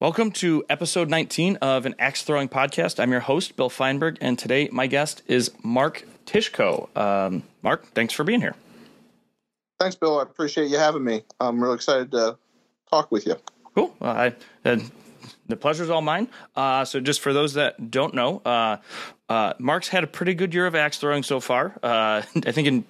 Welcome to episode 19 of an axe throwing podcast. I'm your host, Bill Feinberg, and today my guest is Mark Tishko. Um, Mark, thanks for being here. Thanks, Bill. I appreciate you having me. I'm really excited to talk with you. Cool. Uh, I, uh, the pleasure's all mine. Uh, so, just for those that don't know, uh, uh, Mark's had a pretty good year of axe throwing so far. Uh, I think in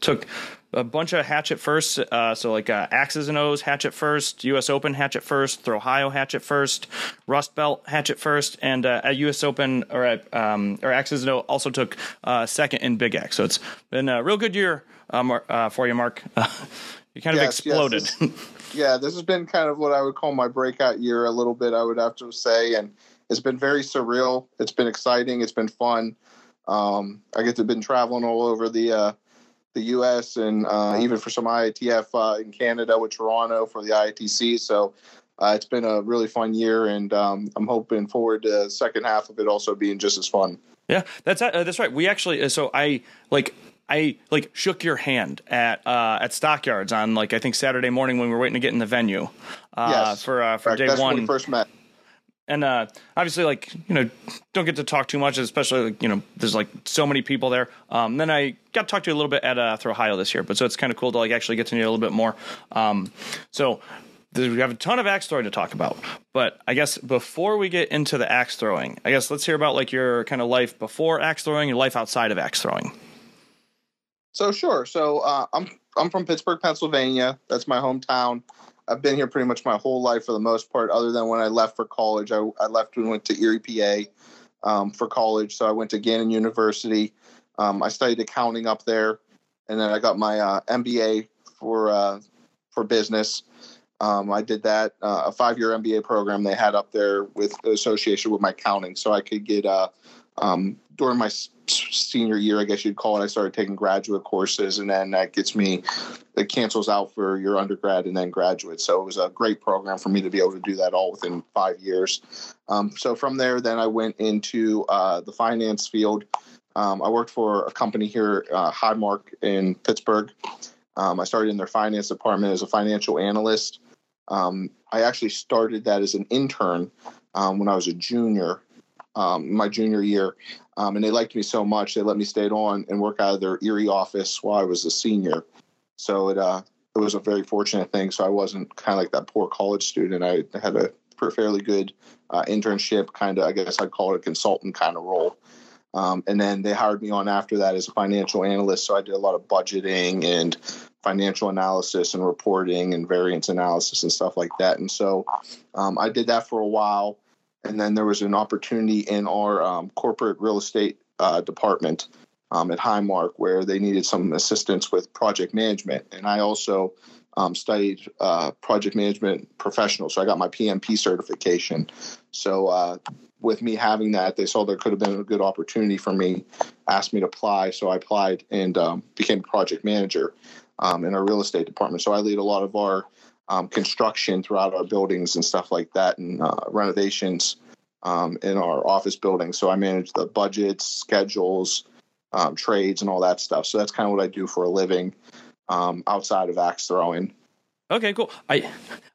took a bunch of hatchet first. Uh, so like uh, Axes and O's hatchet first, U.S. Open hatchet first, ThrOhio hatchet first, Rust Belt hatchet first, and uh, at U.S. Open or at um, or Axes and O also took uh, second in Big Axe. So it's been a real good year um, uh, for you, Mark. you kind of exploded. Yes, this, yeah, this has been kind of what I would call my breakout year a little bit. I would have to say, and it's been very surreal. It's been exciting. It's been fun. Um, I get to been traveling all over the uh, the U.S. and uh, even for some IATF uh, in Canada with Toronto for the IATC. So uh, it's been a really fun year, and um, I'm hoping forward to the second half of it also being just as fun. Yeah, that's uh, that's right. We actually so I like I like shook your hand at uh, at Stockyards on like I think Saturday morning when we were waiting to get in the venue uh, yes. for uh, for day That's one. When we first met and uh, obviously like you know don't get to talk too much especially like, you know there's like so many people there. Um, then i got to talk to you a little bit at uh, ohio this year but so it's kind of cool to like actually get to know you a little bit more. Um, so we have a ton of axe throwing to talk about. But i guess before we get into the axe throwing i guess let's hear about like your kind of life before axe throwing your life outside of axe throwing. So sure. So uh, i'm i'm from pittsburgh pennsylvania. That's my hometown I've been here pretty much my whole life for the most part, other than when I left for college. I, I left and went to Erie, PA um, for college. So I went to Gannon University. Um, I studied accounting up there, and then I got my uh, MBA for uh, for business. Um, I did that uh, a five year MBA program they had up there with association with my accounting, so I could get uh, um, during my senior year, I guess you'd call it, I started taking graduate courses, and then that gets me, it cancels out for your undergrad and then graduate. So it was a great program for me to be able to do that all within five years. Um, so from there, then I went into uh, the finance field. Um, I worked for a company here, uh, Highmark in Pittsburgh. Um, I started in their finance department as a financial analyst. Um, I actually started that as an intern um, when I was a junior um, my junior year, um, and they liked me so much they let me stay on and work out of their Erie office while I was a senior. So it uh, it was a very fortunate thing. So I wasn't kind of like that poor college student. I had a fairly good uh, internship, kind of I guess I'd call it a consultant kind of role. Um, and then they hired me on after that as a financial analyst. So I did a lot of budgeting and financial analysis and reporting and variance analysis and stuff like that. And so um, I did that for a while and then there was an opportunity in our um, corporate real estate uh, department um, at Highmark where they needed some assistance with project management, and I also um, studied uh, project management professional, so I got my PMP certification. So uh, with me having that, they saw there could have been a good opportunity for me, asked me to apply, so I applied and um, became project manager um, in our real estate department. So I lead a lot of our um, construction throughout our buildings and stuff like that, and uh, renovations um, in our office building. So I manage the budgets, schedules, um, trades, and all that stuff. So that's kind of what I do for a living um, outside of axe throwing. Okay, cool. I,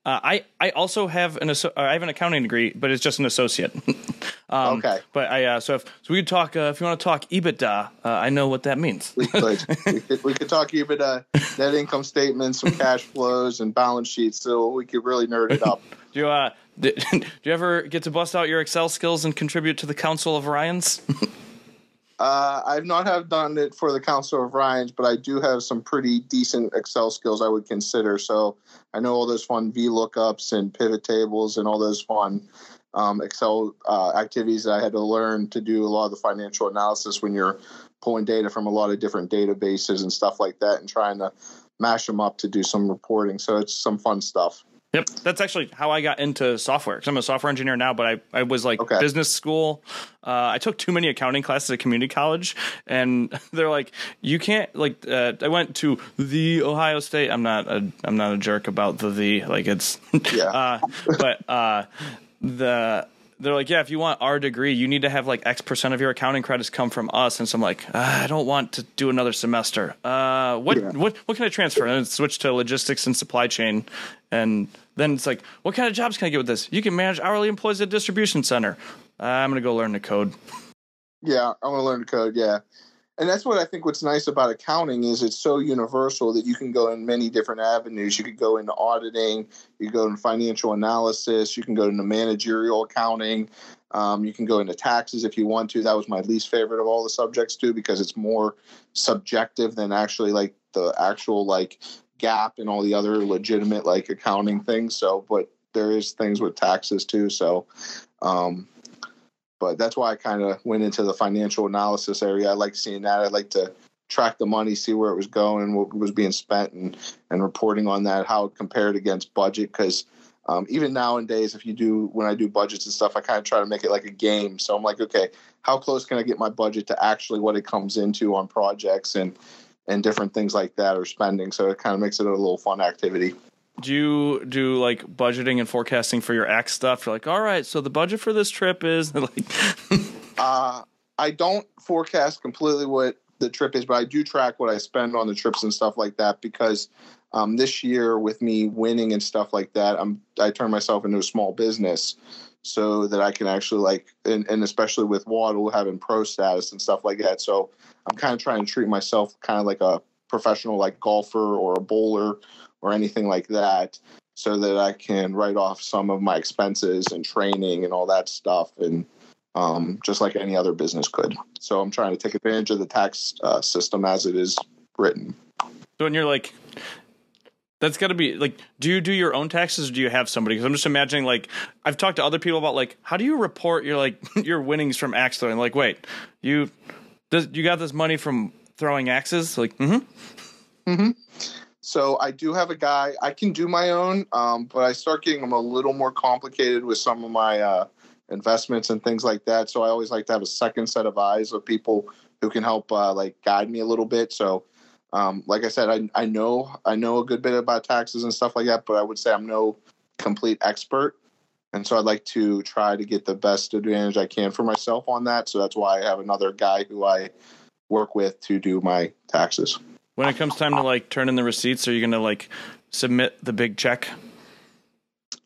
uh, I, I also have an uh, I have an accounting degree, but it's just an associate. um, okay. But I uh, so if so we could talk uh, if you want to talk EBITDA, uh, I know what that means. we could we could we could talk EBITDA, net income statements, some cash flows, and balance sheets. So we could really nerd it up. do you uh do, do you ever get to bust out your Excel skills and contribute to the Council of Orions? Uh, I've not have done it for the Council of Orions, but I do have some pretty decent Excel skills I would consider. So I know all those fun VLOOKUPs and pivot tables and all those fun um, Excel uh, activities that I had to learn to do a lot of the financial analysis when you're pulling data from a lot of different databases and stuff like that and trying to mash them up to do some reporting. So it's some fun stuff. Yep, that's actually how I got into software. Cause I'm a software engineer now, but I, I was like okay. business school. Uh, I took too many accounting classes at community college, and they're like, you can't like. Uh, I went to the Ohio State. I'm not a I'm not a jerk about the the like it's yeah. uh, but uh, the they're like, yeah, if you want our degree, you need to have like X percent of your accounting credits come from us. And so I'm like, uh, I don't want to do another semester. Uh, what yeah. what what can I transfer? And I switch to logistics and supply chain, and then it's like, what kind of jobs can I get with this? You can manage hourly employees at a distribution center. Uh, I'm gonna go learn the code. Yeah, I want to learn the code. Yeah, and that's what I think. What's nice about accounting is it's so universal that you can go in many different avenues. You could go into auditing, you go into financial analysis, you can go into managerial accounting. Um, you can go into taxes if you want to. That was my least favorite of all the subjects too, because it's more subjective than actually like the actual like GAAP and all the other legitimate like accounting things. So, but there is things with taxes too. So, um, but that's why I kind of went into the financial analysis area. I like seeing that. I like to track the money, see where it was going, what was being spent, and and reporting on that, how it compared against budget. Because um, even nowadays, if you do when I do budgets and stuff, I kind of try to make it like a game. So I'm like, okay, how close can I get my budget to actually what it comes into on projects and and different things like that or spending? So it kind of makes it a little fun activity do you do like budgeting and forecasting for your act stuff? You're like, all right, so the budget for this trip is like. uh, I don't forecast completely what the trip is, but I do track what I spend on the trips and stuff like that because um, this year with me winning and stuff like that, I'm I turn myself into a small business so that I can actually like, and, and especially with Waddle having pro status and stuff like that. So I'm kind of trying to treat myself kind of like a professional like golfer or a bowler or anything like that so that I can write off some of my expenses and training and all that stuff and um, just like any other business could. So I'm trying to take advantage of the tax uh, system as it is written. So when you're like, that's got to be like, do you do your own taxes or do you have somebody? Because I'm just imagining like I've talked to other people about like how do you report your like your winnings from axe throwing? Like, wait, you does you got this money from throwing axes? Like, mm-hmm. Mm-hmm. So I do have a guy. I can do my own, um, but I start getting them a little more complicated with some of my uh, investments and things like that. So I always like to have a second set of eyes of people who can help uh, like guide me a little bit. So, um, like I said, I, I know I know a good bit about taxes and stuff like that, but I would say I'm no complete expert. And so I'd like to try to get the best advantage I can for myself on that. So that's why I have another guy who I work with to do my taxes. When it comes time to like turn in the receipts, are you going to like submit the big check?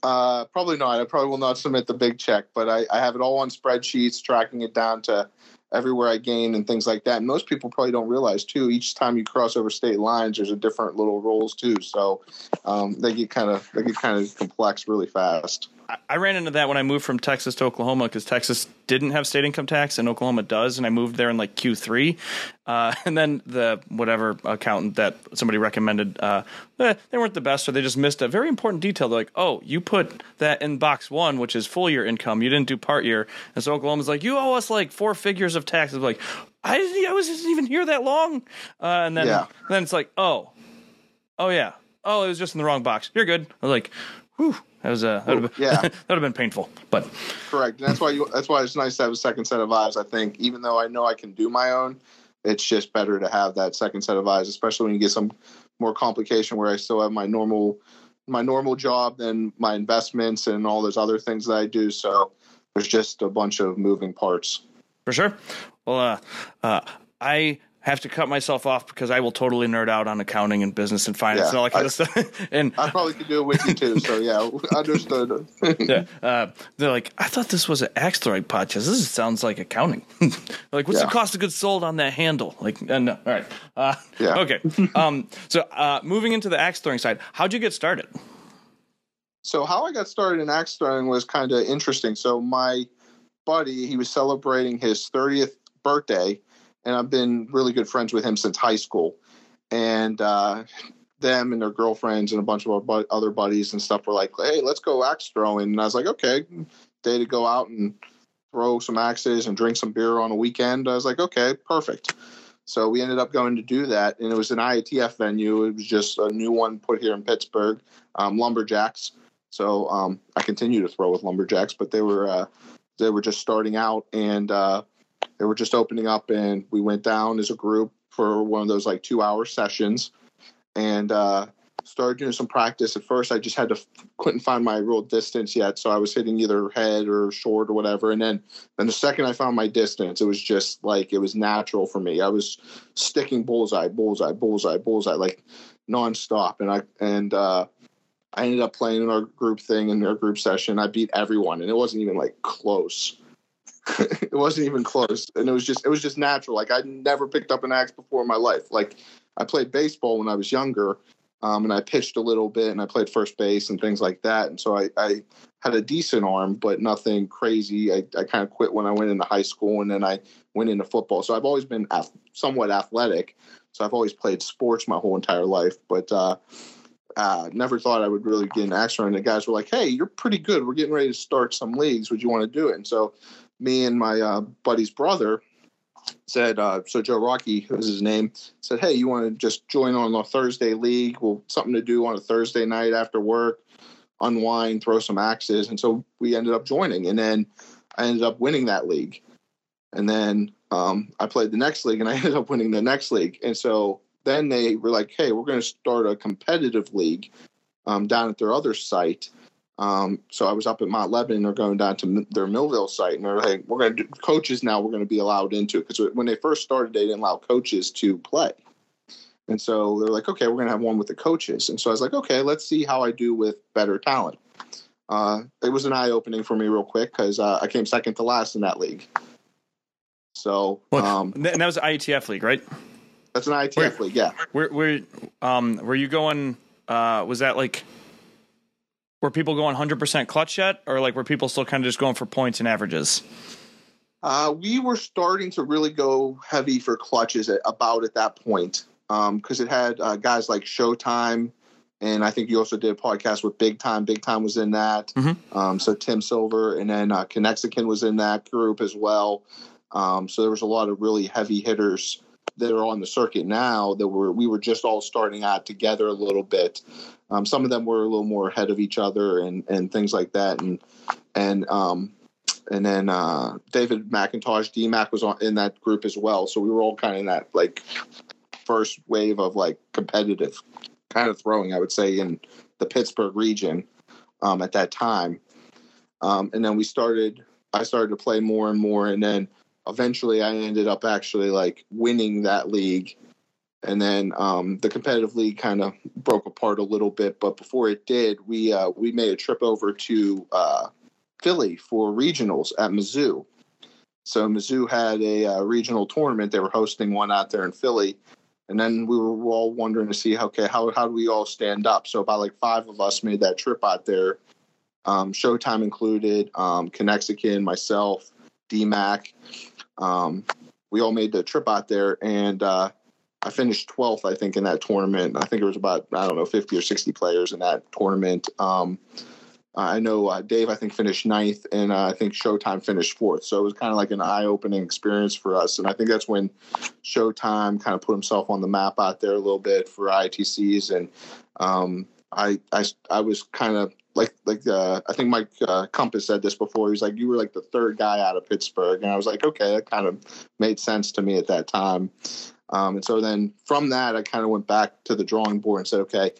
Uh, probably not. I probably will not submit the big check, but I, I have it all on spreadsheets, tracking it down to everywhere I gain and things like that. And most people probably don't realize too. Each time you cross over state lines, there's a different little rules too. So um, they get kind of they get kind of complex really fast. I ran into that when I moved from Texas to Oklahoma because Texas didn't have state income tax and Oklahoma does, and I moved there in like Q3. Uh, and then the whatever accountant that somebody recommended, uh, eh, they weren't the best, or they just missed a very important detail. They're like, "Oh, you put that in box one, which is full year income. You didn't do part year." And so Oklahoma's like, "You owe us like four figures of taxes." Like, I didn't, I was not even here that long. Uh, and then, yeah. then it's like, "Oh, oh yeah." Oh, it was just in the wrong box. You're good. I was like, whew, that was uh, that would have yeah. that would have been painful, but correct. And that's why you. That's why it's nice to have a second set of eyes. I think, even though I know I can do my own, it's just better to have that second set of eyes, especially when you get some more complication where I still have my normal my normal job and my investments and all those other things that I do. So there's just a bunch of moving parts. For sure. Well, uh, uh, I have to cut myself off because I will totally nerd out on accounting and business and finance yeah, and all that kind I, of stuff. and I probably could do it with you too. So yeah, understood. yeah, uh, they're like, I thought this was an axe throwing podcast. This sounds like accounting. like, what's yeah. the cost of goods sold on that handle? Like, uh, no, all right. Uh, yeah. Okay. um, so uh, moving into the axe throwing side, how'd you get started? So how I got started in axe throwing was kind of interesting. So my buddy, he was celebrating his 30th birthday and I've been really good friends with him since high school. And uh, them and their girlfriends and a bunch of our bu- other buddies and stuff were like, "Hey, let's go axe throwing." And I was like, "Okay, day to go out and throw some axes and drink some beer on a weekend." I was like, "Okay, perfect." So we ended up going to do that, and it was an IATF venue. It was just a new one put here in Pittsburgh, um, Lumberjaxe. So um, I continue to throw with Lumberjaxe, but they were uh, they were just starting out, and uh, they were just opening up, and we went down as a group for one of those like two hour sessions, and uh, started doing some practice. At first, I just had to couldn't find my real distance yet, so I was hitting either head or short or whatever. And then, then the second I found my distance, it was just like it was natural for me. I was sticking bullseye, bullseye, bullseye, bullseye, like nonstop. And I and uh, I ended up playing in our group thing in our group session. I beat everyone, and it wasn't even like close. it wasn't even close, and it was just it was just natural. Like I never picked up an axe before in my life. Like I played baseball when I was younger, um, and I pitched a little bit, and I played first base and things like that. And so I, I had a decent arm, but nothing crazy. I, I kind of quit when I went into high school, and then I went into football. So I've always been somewhat athletic. So I've always played sports my whole entire life, but uh, uh, never thought I would really get an axe run. And the guys were like, "Hey, you're pretty good. We're getting ready to start some leagues. Would you want to do it?" And so me and my uh, buddy's brother said, uh, so Joe Rocky was his name, said, Hey, you want to just join on the Thursday league? Well, something to do on a Thursday night after work, unwind, throw some axes. And so we ended up joining. And then I ended up winning that league. And then um, I played the next league and I ended up winning the next league. And so then they were like, Hey, we're going to start a competitive league um, down at their other site. Um, so I was up at Mount Lebanon. They're going down to their Millvale site, and they're like, "We're going to do coaches now. We're going to be allowed into it because when they first started, they didn't allow coaches to play." And so they're like, "Okay, we're going to have one with the coaches." And so I was like, "Okay, let's see how I do with better talent." Uh, it was an eye opening for me real quick because uh, I came second to last in that league. So, um, and that was an IATF league, right? That's an IATF where, league, yeah. Where, where, um, were you going? Uh, was that like? Were people going 100% clutch yet? Or like were people still kind of just going for points and averages? Uh, we were starting to really go heavy for clutches at, about at that point because um, it had uh, guys like showtime and i think you also did a podcast with big time. Big time was in that. Mm-hmm. um, so tim silver and then uh, was in that group as well. Um, so there was a lot of really heavy hitters that are on the circuit now that were we were just all starting out together a little bit um, some of them were a little more ahead of each other and and things like that. And and um, and then uh, David McIntosh, DMAC was on in that group as well. So we were all kind of in that like first wave of like competitive kind of throwing, I would say, in the Pittsburgh region um, at that time. Um, and then we started. I started to play more and more, and then eventually I ended up actually like winning that league and then um, the competitive league kind of broke apart a little bit. But before it did, we uh, we made a trip over to uh, Philly for regionals at Mizzou. So Mizzou had a uh, regional tournament; they were hosting one out there in Philly, and then we were all wondering to see, okay, how how do we all stand up? So about like five of us made that trip out there. Um, Showtime included, um, myself, DMAC. Um, we all made the trip out there, and uh, I finished 12th, I think, in that tournament. I think it was about, I don't know, 50 or 60 players in that tournament. Um, I know uh, Dave, I think, finished ninth, and uh, I think Showtime finished fourth. So it was kind of like an eye opening experience for us. And I think that's when Showtime kind of put himself on the map out there a little bit for ITCs. And um, I, I, I was kind of like, like uh, I think Mike uh, Compass said this before. He's like, you were like the third guy out of Pittsburgh. And I was like, okay, that kind of made sense to me at that time. Um, and so then from that, I kind of went back to the drawing board and said, okay,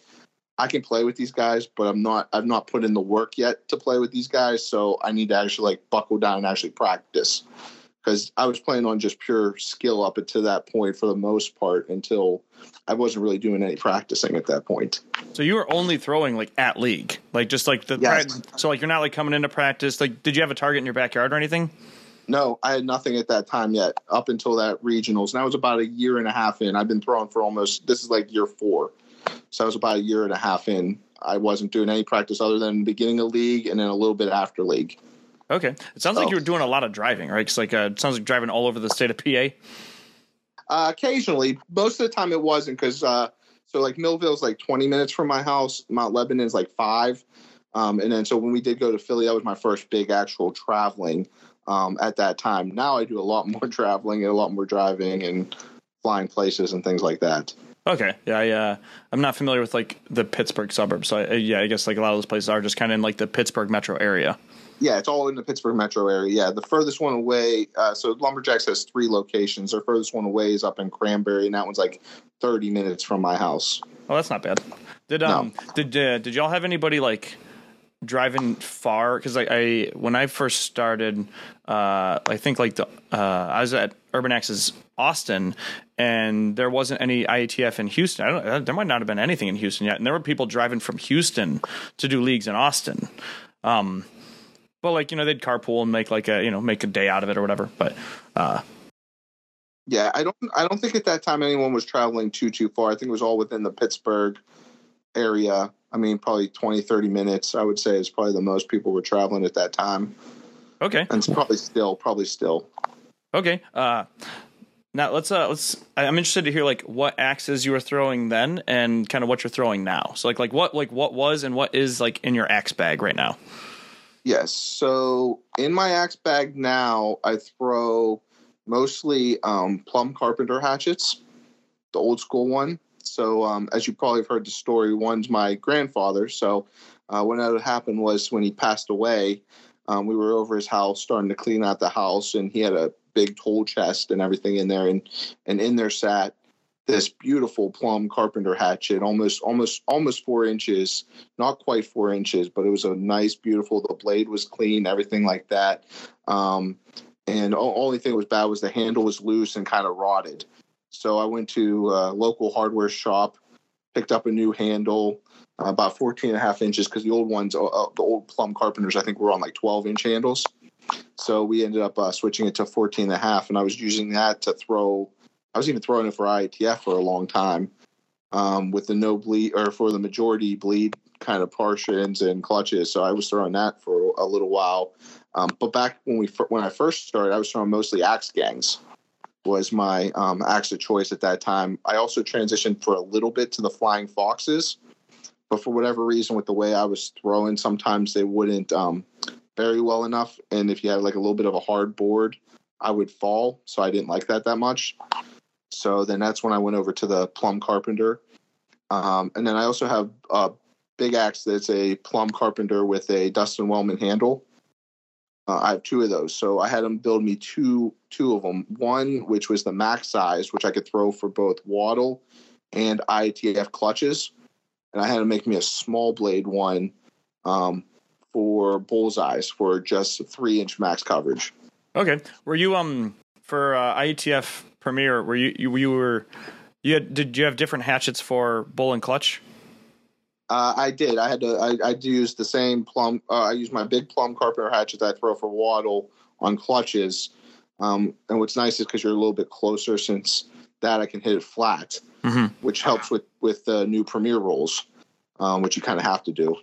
I can play with these guys, but I'm not, I've not put in the work yet to play with these guys. So I need to actually like buckle down and actually practice because I was playing on just pure skill up until that point for the most part until I wasn't really doing any practicing at that point. So you were only throwing like at league, like just like the, yes. so like you're not like coming into practice. Like, did you have a target in your backyard or anything? No, I had nothing at that time yet, up until that regionals. And I was about a year and a half in. I've been throwing for almost, this is like year four. So I was about a year and a half in. I wasn't doing any practice other than beginning of league and then a little bit after league. Okay. It sounds so, like you were doing a lot of driving, right? Because like uh, it sounds like driving all over the state of PA. Uh, occasionally, most of the time it wasn't because uh, so like Millvale's like 20 minutes from my house. Mount Lebanon is like five. Um, and then so when we did go to Philly, that was my first big actual traveling um, at that time. Now I do a lot more traveling and a lot more driving and flying places and things like that. Okay, yeah, yeah. I'm not familiar with like the Pittsburgh suburbs, so I, yeah, I guess like a lot of those places are just kind of in like the Pittsburgh metro area. Yeah, it's all in the Pittsburgh metro area. Yeah, the furthest one away. Uh, so Lumberjaxe has three locations. Their furthest one away is up in Cranberry, and that one's like 30 minutes from my house. Oh, that's not bad. Did um no. did uh, did y'all have anybody like driving far because like I when I first started, uh, I think like the uh, I was at Urban Axes Austin, and there wasn't any IATF in Houston. I don't. uh, There might not have been anything in Houston yet, and there were people driving from Houston to do leagues in Austin. Um, but like you know they'd carpool and make like a you know make a day out of it or whatever. But uh, Yeah, I don't I don't think at that time anyone was traveling too too far. I think it was all within the Pittsburgh area. I mean, probably 20 30 minutes I would say is probably the most people were traveling at that time. okay, And it's probably still probably still. Okay. Uh, now let's uh let's. I'm interested to hear like what axes you were throwing then, and kind of what you're throwing now. So like like what like what was and what is like in your axe bag right now. Yes. So in my axe bag now, I throw mostly um, Plumb carpenter hatchets, the old school one. So um, as you probably have heard the story, one's my grandfather. So uh, when that happened was when he passed away. Um, we were over his house starting to clean out the house, and he had a big tool chest and everything in there, and and in there sat this beautiful Plumb carpenter hatchet, almost almost almost four inches, not quite four inches, but it was a nice, beautiful. The blade was clean, everything like that. Um, and only thing that was bad was the handle was loose and kind of rotted. So I went to a local hardware shop, picked up a new handle, uh, about 14 and a half inches, because the old ones, uh, uh, the old Plumb carpenters, I think were on like 12 inch handles. So we ended up uh, switching it to 14 and a half, and I was using that to throw. I was even throwing it for IATF for a long time um, with the no bleed or for the majority bleed kind of portions and clutches. So I was throwing that for a little while. Um, but back when we when I first started, I was throwing mostly axe gangs. Was my um, axe of choice at that time. I also transitioned for a little bit to the flying foxes, but for whatever reason, with the way I was throwing, sometimes they wouldn't um, well enough. And if you had like a little bit of a hard board, I would fall. So I didn't like that that much. So then that's when I went over to the Plumb carpenter. Um, and then I also have a big axe that's a Plumb carpenter with a Dustin Wellman handle. Uh, I have two of those, so I had them build me two two of them. One which was the max size, which I could throw for both waddle and ITF clutches, and I had to make me a small blade one um, for bullseyes for just three inch max coverage. Okay. Were you um for uh, IATF Premier? Were you you, you were you had, did you have different hatchets for bull and clutch? Uh, I did. I had to. I, I used the same Plumb. Uh, I used my big Plumb carpenter hatchet that I throw for waddle on clutches. Um, and what's nice is because you're a little bit closer, since that I can hit it flat, Mhm. which helps with with the new Premiere rolls, um, which you kind of have to do.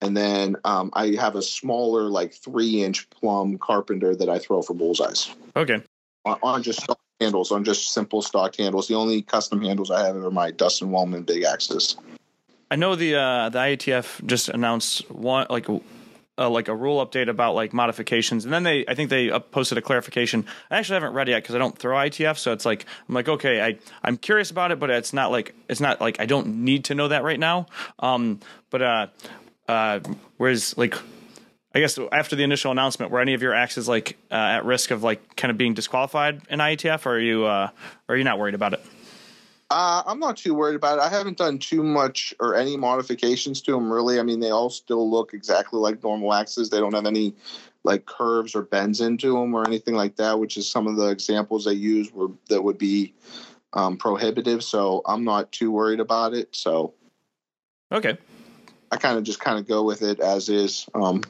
And then um, I have a smaller, like three inch Plumb carpenter that I throw for bullseyes Okay. on, on just stock handles, on just simple stock handles. The only custom handles I have are my Dustin Wellman big axes. I know the uh, the IATF just announced one like uh, like a rule update about like modifications, and then they I think they posted a clarification. I actually haven't read it yet because I don't throw ITF, so it's like I'm like okay, I I'm curious about it, but it's not like it's not like I don't need to know that right now. Um, but uh, uh, whereas like. I guess after the initial announcement, were any of your axes like uh, at risk of like kind of being disqualified in IATF, or are you uh, are you not worried about it? Uh, I'm not too worried about it. I haven't done too much or any modifications to them, really. I mean, they all still look exactly like normal axes. They don't have any like curves or bends into them or anything like that, which is some of the examples they use were that would be um, prohibitive. So I'm not too worried about it. So Okay, I kind of just kind of go with it as is. Um,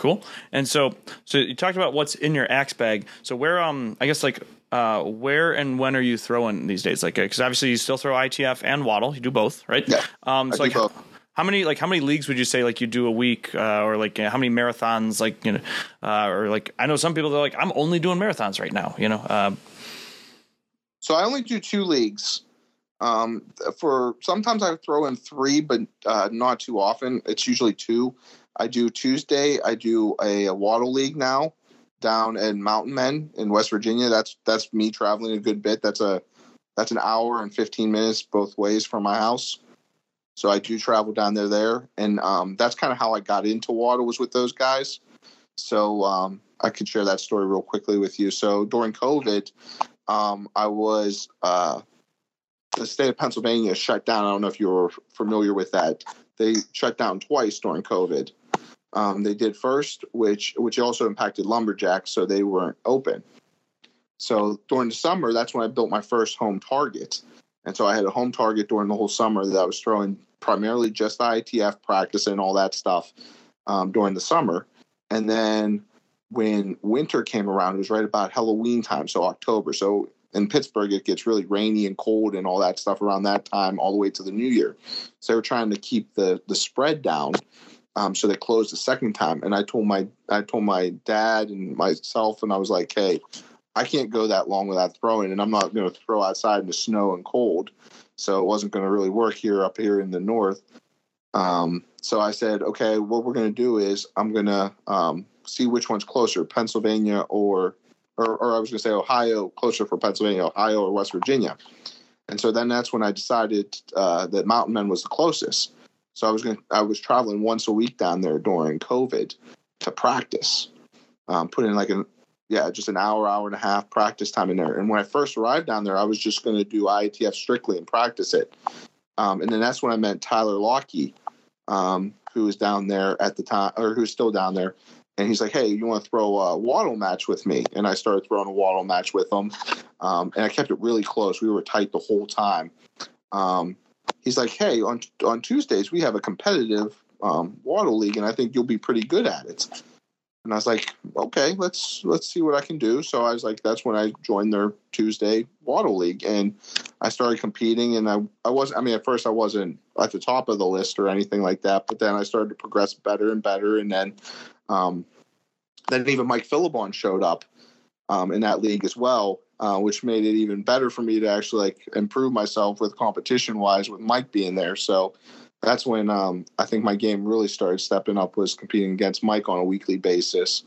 Cool. And so, so you talked about what's in your axe bag. So where, um, I guess like, uh, where and when are you throwing these days? Like, because obviously you still throw ITF and Waddle. You do both, right? Yeah, Um, I so do like, both. how many like how many leagues would you say like you do a week, uh, or like uh, how many marathons? Like you know, uh, or like I know some people they're like I'm only doing marathons right now. You know, uh, So I only do two leagues. Um, for sometimes I throw in three, but uh, not too often. It's usually two. I do Tuesday. I do a, a Waddle League now down in Mountain Men in West Virginia. That's that's me traveling a good bit. That's a that's an hour and fifteen minutes both ways from my house. So I do travel down there there, and um, that's kind of how I got into Waddle was with those guys. So um, I could share that story real quickly with you. So during COVID, um, I was uh, the state of Pennsylvania shut down. I don't know if you were familiar with that. They shut down twice during COVID. Um, they did first, which which also impacted Lumberjaxe, so they weren't open. So during the summer, that's when I built my first home target, and so I had a home target during the whole summer that I was throwing primarily just ITF practice and all that stuff um, during the summer, and then when winter came around, it was right about Halloween time, so October. So in Pittsburgh, it gets really rainy and cold and all that stuff around that time, all the way to the new year. So they were trying to keep the the spread down. Um, so they closed the second time, and I told my I told my dad and myself, and I was like, "Hey, I can't go that long without throwing, and I'm not going to throw outside in the snow and cold." So it wasn't going to really work here up here in the north. Um, so I said, "Okay, what we're going to do is I'm going to um, see which one's closer, Pennsylvania or or, or I was going to say Ohio, closer for Pennsylvania, Ohio or West Virginia. And so then that's when I decided uh, that Mountain Men was the closest. So I was going I was traveling once a week down there during COVID to practice, um, put in like an yeah just an hour hour and a half practice time in there. And when I first arrived down there, I was just going to do IATF strictly and practice it. Um, and then that's when I met Tyler Lockie, um, who was down there at the time, or who's still down there and he's like, "Hey, you want to throw a waddle match with me?" And I started throwing a waddle match with him, um, and I kept it really close. We were tight the whole time. Um, he's like, "Hey, on on Tuesdays we have a competitive um, waddle league, and I think you'll be pretty good at it." And I was like, "Okay, let's let's see what I can do." So I was like, "That's when I joined their Tuesday waddle league, and I started competing. And I I was I mean, at first I wasn't at the top of the list or anything like that, but then I started to progress better and better, and then um, then even Mike Philibon showed up um, in that league as well, uh, which made it even better for me to actually like improve myself with competition wise with Mike being there. So that's when um, I think my game really started stepping up was competing against Mike on a weekly basis.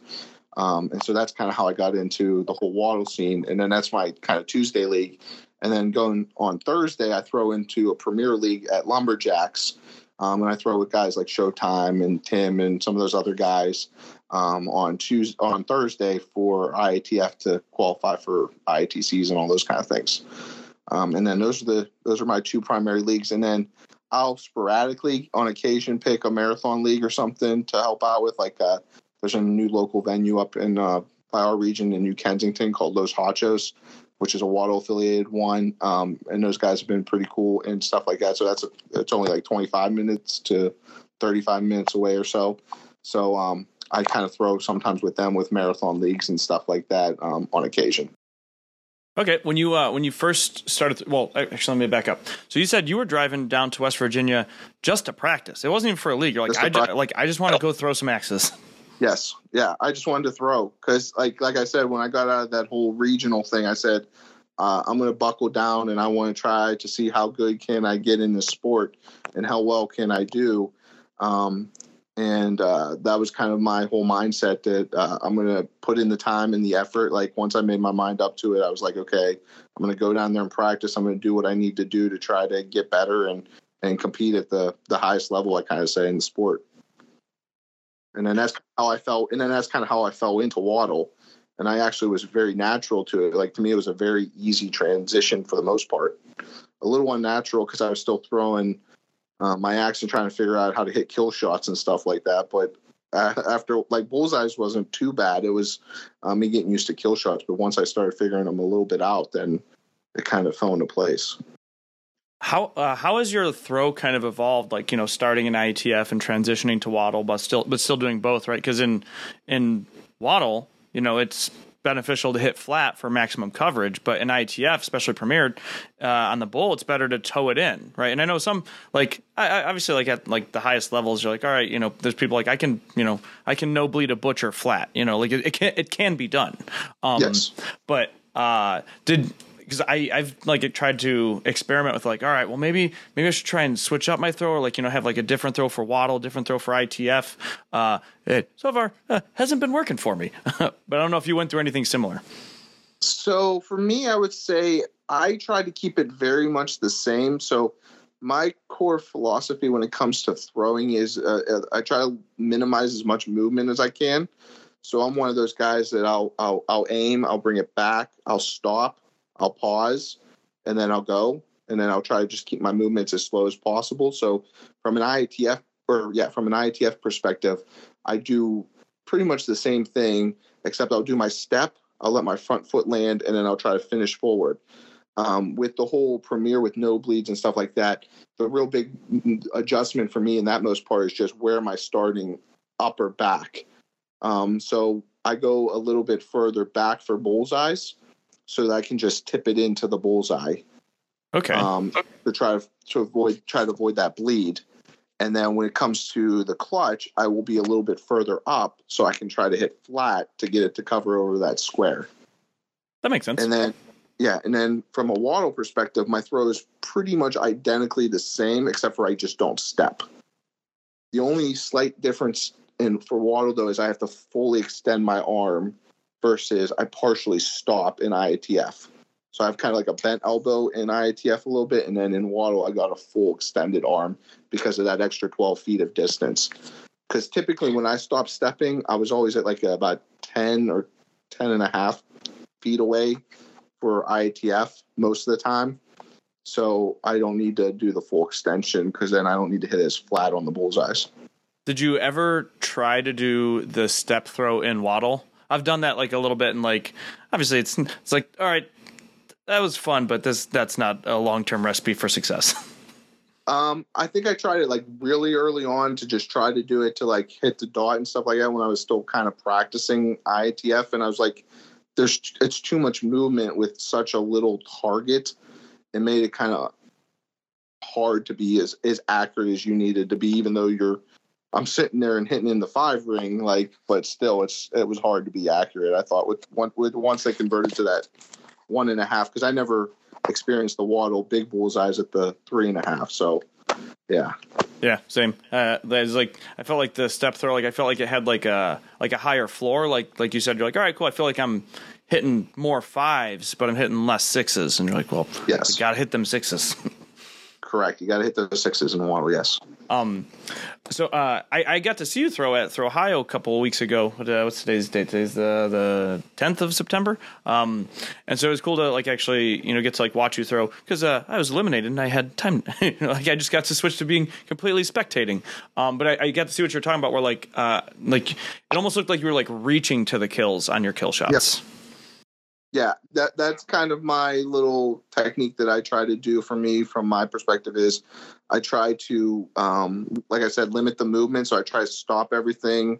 Um, and so that's kind of how I got into the whole waddle scene. And then that's my kind of Tuesday league. And then going on Thursday, I throw into a Premier League at Lumberjaxe, um, and I throw with guys like Showtime and Tim and some of those other guys um, on Tuesday, on Thursday for IATF to qualify for IATCs and all those kind of things. Um, and then those are the those are my two primary leagues. And then I'll sporadically, on occasion, pick a marathon league or something to help out with. Like uh, there's a new local venue up in uh, by our region in New Kensington called Los Hachos, which is a Waddle affiliated one. Um, and those guys have been pretty cool and stuff like that. So that's a, it's only like 25 minutes to 35 minutes away or so. So um, I kind of throw sometimes with them with marathon leagues and stuff like that um, on occasion. Okay, when you uh, when you first started, well, actually, let me back up. So you said you were driving down to West Virginia just to practice. It wasn't even for a league. You're like, I just, like I just want to go throw some axes. Yes, yeah. I just wanted to throw because, like, like I said, when I got out of that whole regional thing, I said uh, I'm going to buckle down and I want to try to see how good can I get in the sport and how well can I do. Um, and uh, that was kind of my whole mindset that uh, I'm going to put in the time and the effort. Like once I made my mind up to it, I was like, okay, I'm going to go down there and practice. I'm going to do what I need to do to try to get better and and compete at the the highest level. I kind of say in the sport and then that's how I felt. And then that's kind of how I fell into Waddle. And I actually was very natural to it. Like to me, it was a very easy transition for the most part. A little unnatural because I was still throwing uh, my axe and trying to figure out how to hit kill shots and stuff like that. But after like bullseyes wasn't too bad. It was uh, me getting used to kill shots. But once I started figuring them a little bit out, then it kind of fell into place. How uh, how has your throw kind of evolved? Like you know, starting in IATF and transitioning to Waddle, but still but still doing both, right? Because in in Waddle, you know, it's beneficial to hit flat for maximum coverage, but in IATF, especially premiered uh, on the bull, it's better to toe it in, right? And I know some like I, I obviously like at like the highest levels, you're like, all right, you know, there's people like I can, you know, I can no bleed a butcher flat, you know, like it, it can it can be done. Um, yes. But uh, did because I I've like tried to experiment with like all right well maybe maybe I should try and switch up my throw or like you know have like a different throw for Waddle different throw for ITF uh it so far uh, hasn't been working for me. But I don't know if you went through anything similar. So for me I would say I try to keep it very much the same. So my core philosophy when it comes to throwing is uh, uh I try to minimize as much movement as I can. So I'm one of those guys that I'll, I'll I'll aim, I'll bring it back, I'll stop, I'll pause and then I'll go and then I'll try to just keep my movements as slow as possible. So from an IATF or yeah, from an IATF perspective, I do pretty much the same thing, except I'll do my step, I'll let my front foot land, and then I'll try to finish forward. Um, with the whole premiere with no bleeds and stuff like that, the real big adjustment for me in that most part is just where am I starting upper back. Um, so I go a little bit further back for bullseyes so that I can just tip it into the bullseye. Okay. Um, to try to avoid try to avoid that bleed. And then when it comes to the clutch, I will be a little bit further up so I can try to hit flat to get it to cover over that square. That makes sense. And then yeah, and then from a waddle perspective, my throw is pretty much identically the same, except for I just don't step. The only slight difference in for waddle though is I have to fully extend my arm versus I partially stop in IATF. So I have kind of like a bent elbow in IATF a little bit, and then in waddle I got a full extended arm because of that extra 12 feet of distance. Because typically when I stopped stepping, I was always at like about 10 or 10 and a half feet away for IATF most of the time. So I don't need to do the full extension because then I don't need to hit as flat on the bullseyes. Did you ever try to do the step throw in waddle? I've done that like a little bit, and like obviously it's it's like all right, that was fun, but this that's not a long term recipe for success. Um, I think I tried it like really early on to just try to do it to like hit the dot and stuff like that when I was still kind of practicing IATF, and I was like, "There's it's too much movement with such a little target." It made it kind of hard to be as as accurate as you needed to be, even though you're. I'm sitting there and hitting in the five ring, like, but still, it's it was hard to be accurate. I thought with one with once they converted to that one and a half because I never experienced the waddle big bullseyes at the three and a half. So, yeah. Yeah, same. Uh, there's like I felt like the step throw, like I felt like it had like a like a higher floor. Like like you said, you're like, all right, cool. I feel like I'm hitting more fives, but I'm hitting less sixes, and you're like, well, yes, you got to hit them sixes. Correct. You got to hit those sixes in waddle. Yes. Um, so uh, I, I got to see you throw at ThrOhio a couple of weeks ago. Uh, what's today's date? Today's the the tenth of September. Um, and so it was cool to like actually you know get to like watch you throw because uh, I was eliminated and I had time. like I just got to switch to being completely spectating. Um, but I, I got to see what you're talking about. Where like uh, like it almost looked like you were like reaching to the kills on your kill shots. Yes yeah that that's kind of my little technique that i try to do for me from my perspective is i try to um, like i said limit the movement. So i try to stop everything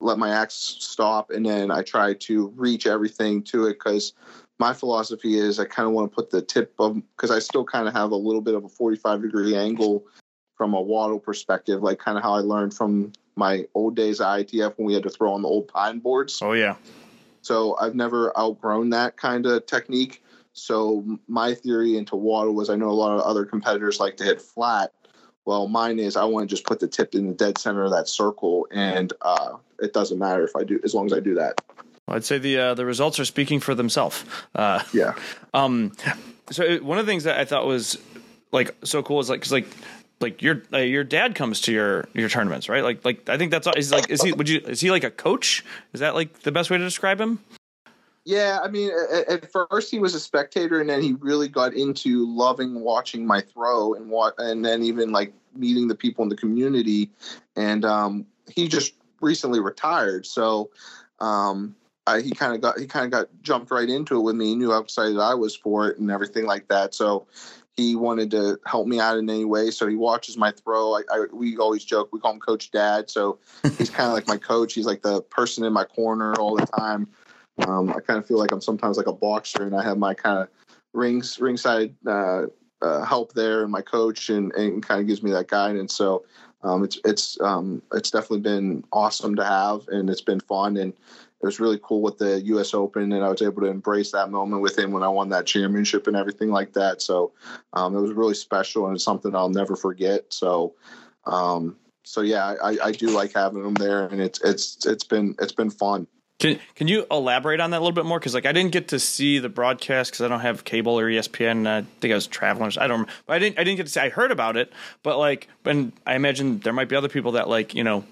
let my axe stop and then i try to reach everything to it because my philosophy is i kind of want to put the tip of because i still kind of have a little bit of a 45 degree angle from a waddle perspective like kind of how i learned from my old days at itf when we had to throw on the old pine boards. Oh yeah so I've never outgrown that kind of technique. So my theory into waddle was I know a lot of other competitors like to hit flat. Well, mine is I want to just put the tip in the dead center of that circle, and uh, it doesn't matter if I do as long as I do that. Well, I'd say the uh, the results are speaking for themselves. Uh, yeah. Um. So one of the things that I thought was like so cool is like because like like your uh, your dad comes to your your tournaments, right? Like like I think that's is like is he would you is he like a coach? Is that like the best way to describe him? Yeah, I mean, at, at, first he was a spectator, and then he really got into loving watching my throw, and what, and then even like meeting the people in the community. And um, he just recently retired, so um, I, he kind of got he kind of got jumped right into it with me. He knew how excited I was for it and everything like that. So he wanted to help me out in any way. So he watches my throw. I, I we always joke we call him Coach Dad. So he's kind of like my coach. He's like the person in my corner all the time. Um, I kind of feel like I'm sometimes like a boxer, and I have my kind of rings ringside uh, uh, help there, and my coach, and, and kind of gives me that guidance. So um, it's it's um, it's definitely been awesome to have, and it's been fun, and it was really cool with the U.S. Open, and I was able to embrace that moment with him when I won that championship and everything like that. So um, it was really special, and something I'll never forget. So, um, so yeah, I, I do like having him there, and it's it's it's been it's been fun. Can Can you elaborate on that a little bit more? Because like I didn't get to see the broadcast because I don't have cable or ESPN. I think I was traveling. I don't. But I didn't. I didn't get to see. I heard about it, but like, and I imagine there might be other people that like you know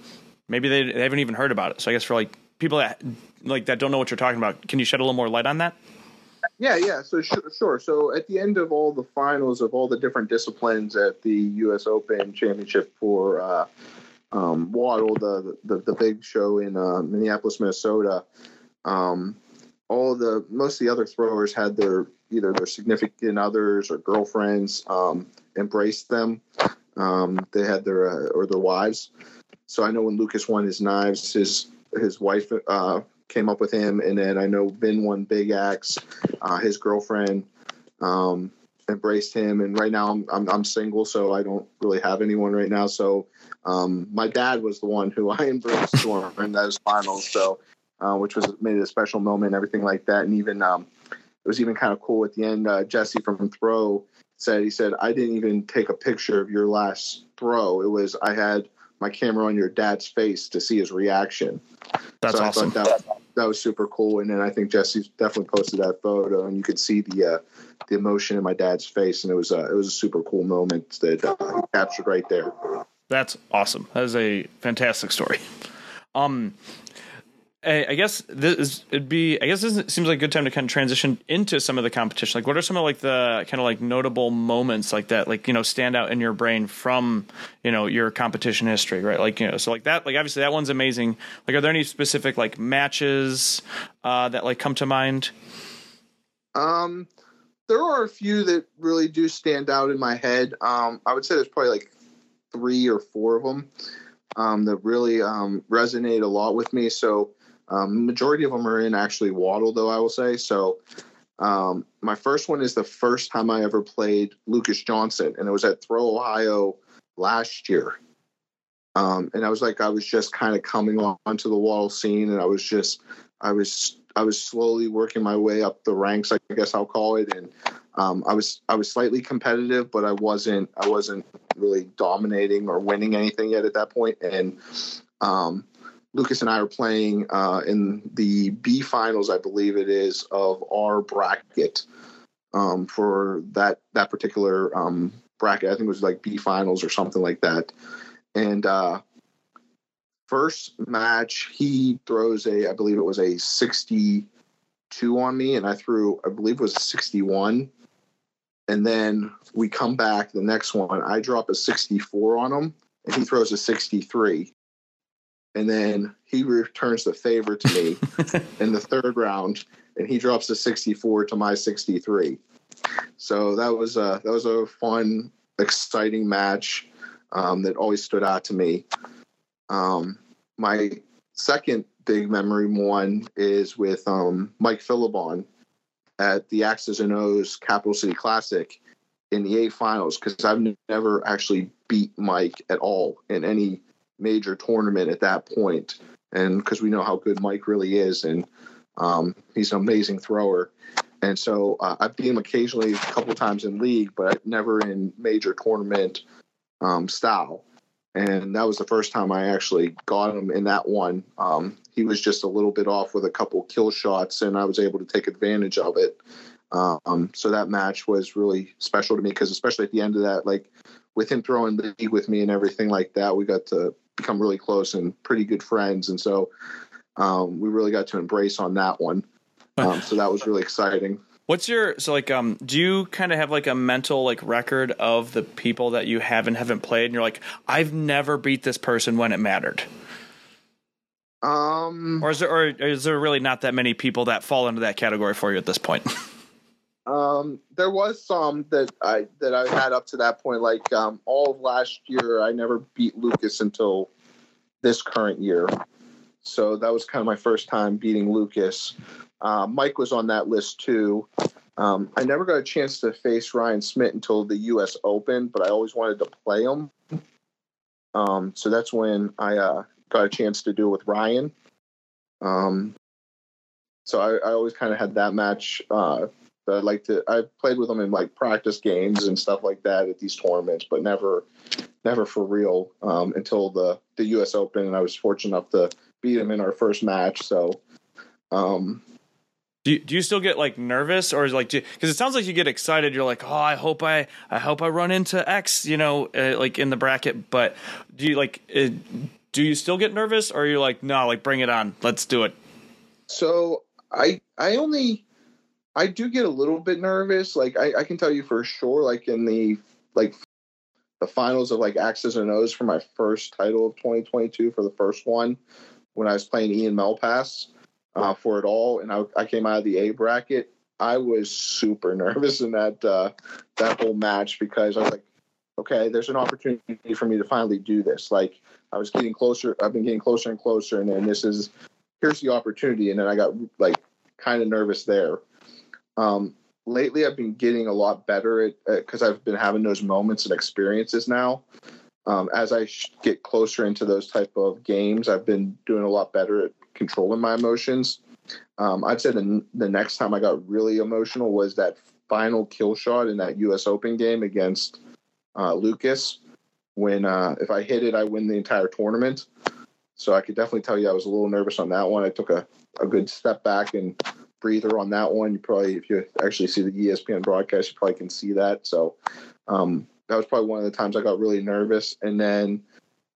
maybe they, they haven't even heard about it. So I guess for like people that like that don't know what you're talking about, can you shed a little more light on that? Yeah, yeah. So sure, sure. So at the end of all the finals of all the different disciplines at the U.S. Open Championship for uh, um, Waddle, the, the the big show in uh, Minneapolis, Minnesota. Um, all the most of the other throwers had their either their significant others or girlfriends um, embraced them. Um, they had their uh, or their wives. So I know when Lucas won his knives, his his wife uh, came up with him, and then I know Ben won Big Axe. Uh, his girlfriend um, embraced him, and right now I'm, I'm, I'm single, so I don't really have anyone right now. So um, my dad was the one who I embraced in those finals. So uh, which was made it a special moment, and everything like that, and even um, it was even kind of cool at the end. Uh, Jesse from Throw said he said I didn't even take a picture of your last throw. It was I had my camera on your dad's face to see his reaction. That's so awesome. That, that, was super cool. And then I think Jesse definitely posted that photo, and you could see the uh, the emotion in my dad's face, and it was uh, it was a super cool moment that uh, captured right there. That's awesome. That is a fantastic story. Um, I guess this is, it'd be. I guess this seems like a good time to kind of transition into some of the competition. Like, what are some of like the kind of like notable moments like that, like you know, stand out in your brain from you know your competition history, right? Like you know, so like that, like obviously that one's amazing. Like, are there any specific like matches uh, that like come to mind? Um, there are a few that really do stand out in my head. Um, I would say there's probably like three or four of them um, that really um, resonate a lot with me. So um, majority of them are in actually WATL, though I will say. So um, my first one is the first time I ever played Lucas Johnson, and it was at ThrOhio last year. Um, and I was like, I was just kind of coming onto the WATL scene, and I was just, I was, I was slowly working my way up the ranks, I guess I'll call it, and um, I was, I was slightly competitive, but I wasn't, I wasn't really dominating or winning anything yet at that point, and um, Lucas and I are playing uh, in the B finals, I believe it is, of our bracket um, for that that particular um, bracket. I think it was like B finals or something like that. And uh, first match, he throws a, I believe it was a 62 on me, and I threw, I believe it was a 61. And then we come back the next one. I drop a 64 on him, and he throws a 63 and then he returns the favor to me in the third round, and he drops a 64 to my 63. So that was a that was a fun, exciting match um, that always stood out to me. Um, my second big memory one is with um, Mike Philibon at the Axes and O's Capitol City Classic in the A finals because I've never actually beat Mike at all in any major tournament at that point, and because we know how good Mike really is, and um, he's an amazing thrower. And so uh, I've beat him occasionally a couple times in league, but never in major tournament um, style. And that was the first time I actually got him in that one. Um, he was just a little bit off with a couple kill shots, and I was able to take advantage of it. Um, so that match was really special to me because, especially at the end of that, like with him throwing the league with me and everything like that, we got to become really close and pretty good friends. And so um, we really got to embrace on that one. Um, so that was really exciting. What's your so like um do you kind of have like a mental like record of the people that you have and haven't played and you're like I've never beat this person when it mattered? Um or is there or is there really not that many people that fall into that category for you at this point? Um, there was some that I that I had up to that point. Like um, all of last year, I never beat Lucas until this current year. So that was kind of my first time beating Lucas. Uh, Mike was on that list too. Um, I never got a chance to face Ryan Smith until the U.S. Open, but I always wanted to play him. Um, so that's when I uh, got a chance to do it with Ryan. Um, so I, I always kind of had that match uh, I like to. I played with them in like practice games and stuff like that at these tournaments, but never, never for real um, until the the U.S. Open, and I was fortunate enough to beat him in our first match. So, um, do you, do you still get like nervous or is like because it sounds like you get excited? You're like, oh, I hope I I hope I run into X, you know, uh, like in the bracket. But do you like? Uh, do you still get nervous, or you're you like, no, like bring it on, let's do it? So I I only I do get a little bit nervous. Like I, I can tell you for sure, like in the like the finals of like Axes and O's for my first title of 2022 for the first one when I was playing Ian Melpass uh, for it all, and I, I came out of the A bracket. I was super nervous in that uh, that whole match because I was like, okay, there's an opportunity for me to finally do this. Like I was getting closer. I've been getting closer and closer, and then this is here's the opportunity. And then I got like kind of nervous there. Um, lately, I've been getting a lot better at because I've been having those moments and experiences now. Um, as I get closer into those type of games, I've been doing a lot better at controlling my emotions. Um, I'd say the the next time I got really emotional was that final kill shot in that U.S. Open game against uh, Lucas. When uh, if I hit it, I win the entire tournament. So I could definitely tell you I was a little nervous on that one. I took a, a good step back and breather on that one. You probably, if you actually see the ESPN broadcast, you probably can see that. So um, that was probably one of the times I got really nervous. And then,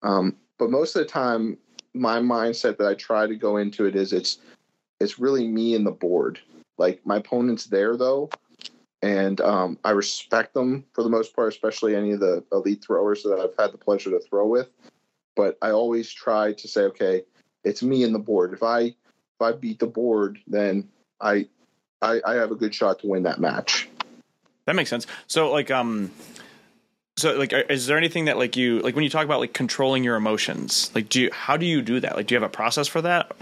um, but most of the time, my mindset that I try to go into it is it's it's really me and the board. Like my opponent's there though, and um, I respect them for the most part, especially any of the elite throwers that I've had the pleasure to throw with. But I always try to say, okay, it's me and the board. If I if I beat the board, then I I, I have a good shot to win that match. That makes sense. So like um so like is there anything that like you like when you talk about like controlling your emotions like do you how do you do that like do you have a process for that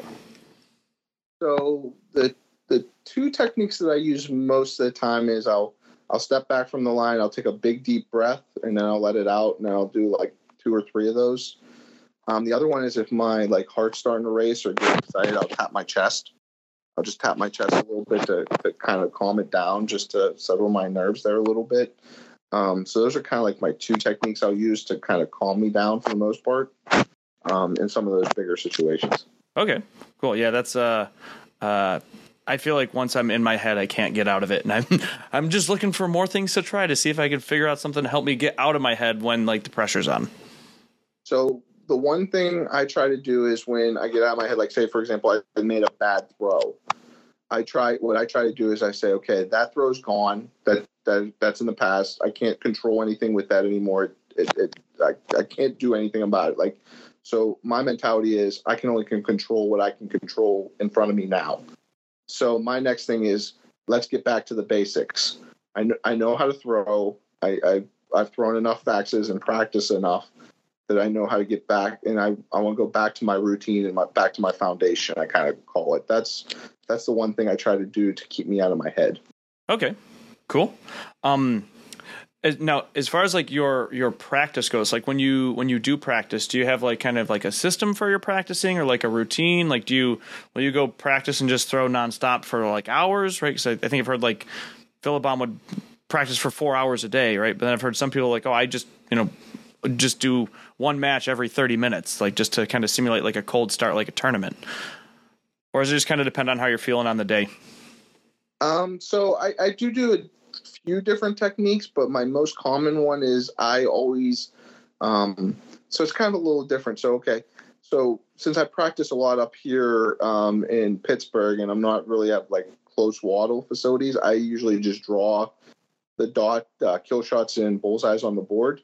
so the the two techniques that i use most of the time is i'll i'll step back from the line i'll take a big deep breath and then i'll let it out and i'll do like two or three of those um, the other one is if my like heart's starting to race or get excited i'll tap my chest i'll just tap my chest a little bit to, to kind of calm it down just to settle my nerves there a little bit um, so those are kind of like my two techniques I'll use to kind of calm me down for the most part um, in some of those bigger situations. Okay, cool. Yeah, that's uh, uh, I feel like once I'm in my head, I can't get out of it, and I'm I'm just looking for more things to try to see if I can figure out something to help me get out of my head when like the pressure's on. So the one thing I try to do is when I get out of my head, like say for example, I made a bad throw. I try what I try to do is I say, okay, that throw's gone. That that that's in the past. I can't control anything with that anymore. It, it, I, I can't do anything about it. Like, so my mentality is I can only can control what I can control in front of me now. So my next thing is let's get back to the basics. I know, I know how to throw. I, I I've thrown enough axes and practice enough that I know how to get back, and I, I want to go back to my routine and my back to my foundation. I kind of call it. That's that's the one thing I try to do to keep me out of my head. Okay, Cool. Um, now, as far as like your your practice goes, like when you when you do practice, do you have like kind of like a system for your practicing or like a routine? Like, do you will you go practice and just throw nonstop for like hours, right? Because I, I, think I've heard like Philibom would practice for four hours a day, right? But then I've heard some people like, oh, I just you know just do one match every thirty minutes, like just to kind of simulate like a cold start, like a tournament. Or does it just kind of depend on how you're feeling on the day? Um, so I, I do do a few different techniques, but my most common one is I always, um, so it's kind of a little different. So, okay. So since I practice a lot up here um, in Pittsburgh and I'm not really at like close WATL facilities, I usually just draw the dot uh, kill shots and bullseyes on the board.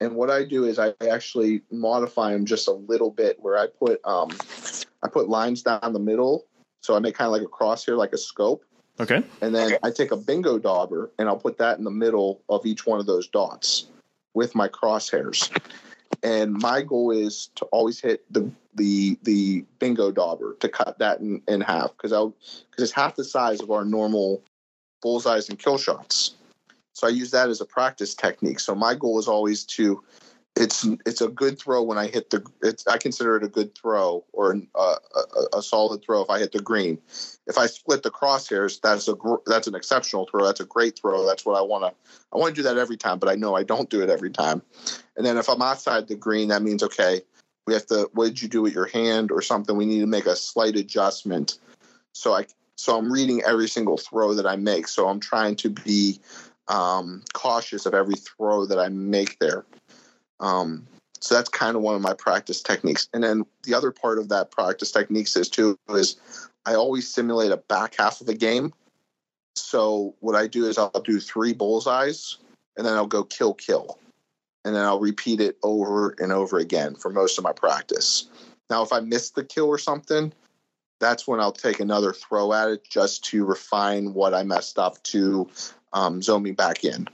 And what I do is I actually modify them just a little bit where I put um, I put lines down the middle. So I make kind of like a cross here, like a scope Okay. And then I take a bingo dauber and I'll put that in the middle of each one of those dots with my crosshairs. And my goal is to always hit the the the bingo dauber to cut that in, in half because I'll because it's half the size of our normal bullseyes and kill shots. So I use that as a practice technique. So my goal is always to it's it's a good throw when I hit the. It's I consider it a good throw or uh, a, a, solid throw if I hit the green. If I split the crosshairs, that's a that's an exceptional throw. That's a great throw. That's what I want to. I want to do that every time, but I know I don't do it every time. And then if I'm outside the green, that means okay, we have to. What did you do with your hand or something? We need to make a slight adjustment. So I so I'm reading every single throw that I make. So I'm trying to be um, cautious of every throw that I make there. Um, so that's kind of one of my practice techniques. And then the other part of that practice techniques is too is I always simulate a back half of a game. So what I do is I'll do three bullseyes and then I'll go kill kill. and then I'll repeat it over and over again for most of my practice. Now, if I miss the kill or something, that's when I'll take another throw at it just to refine what I messed up to um, zone me back in.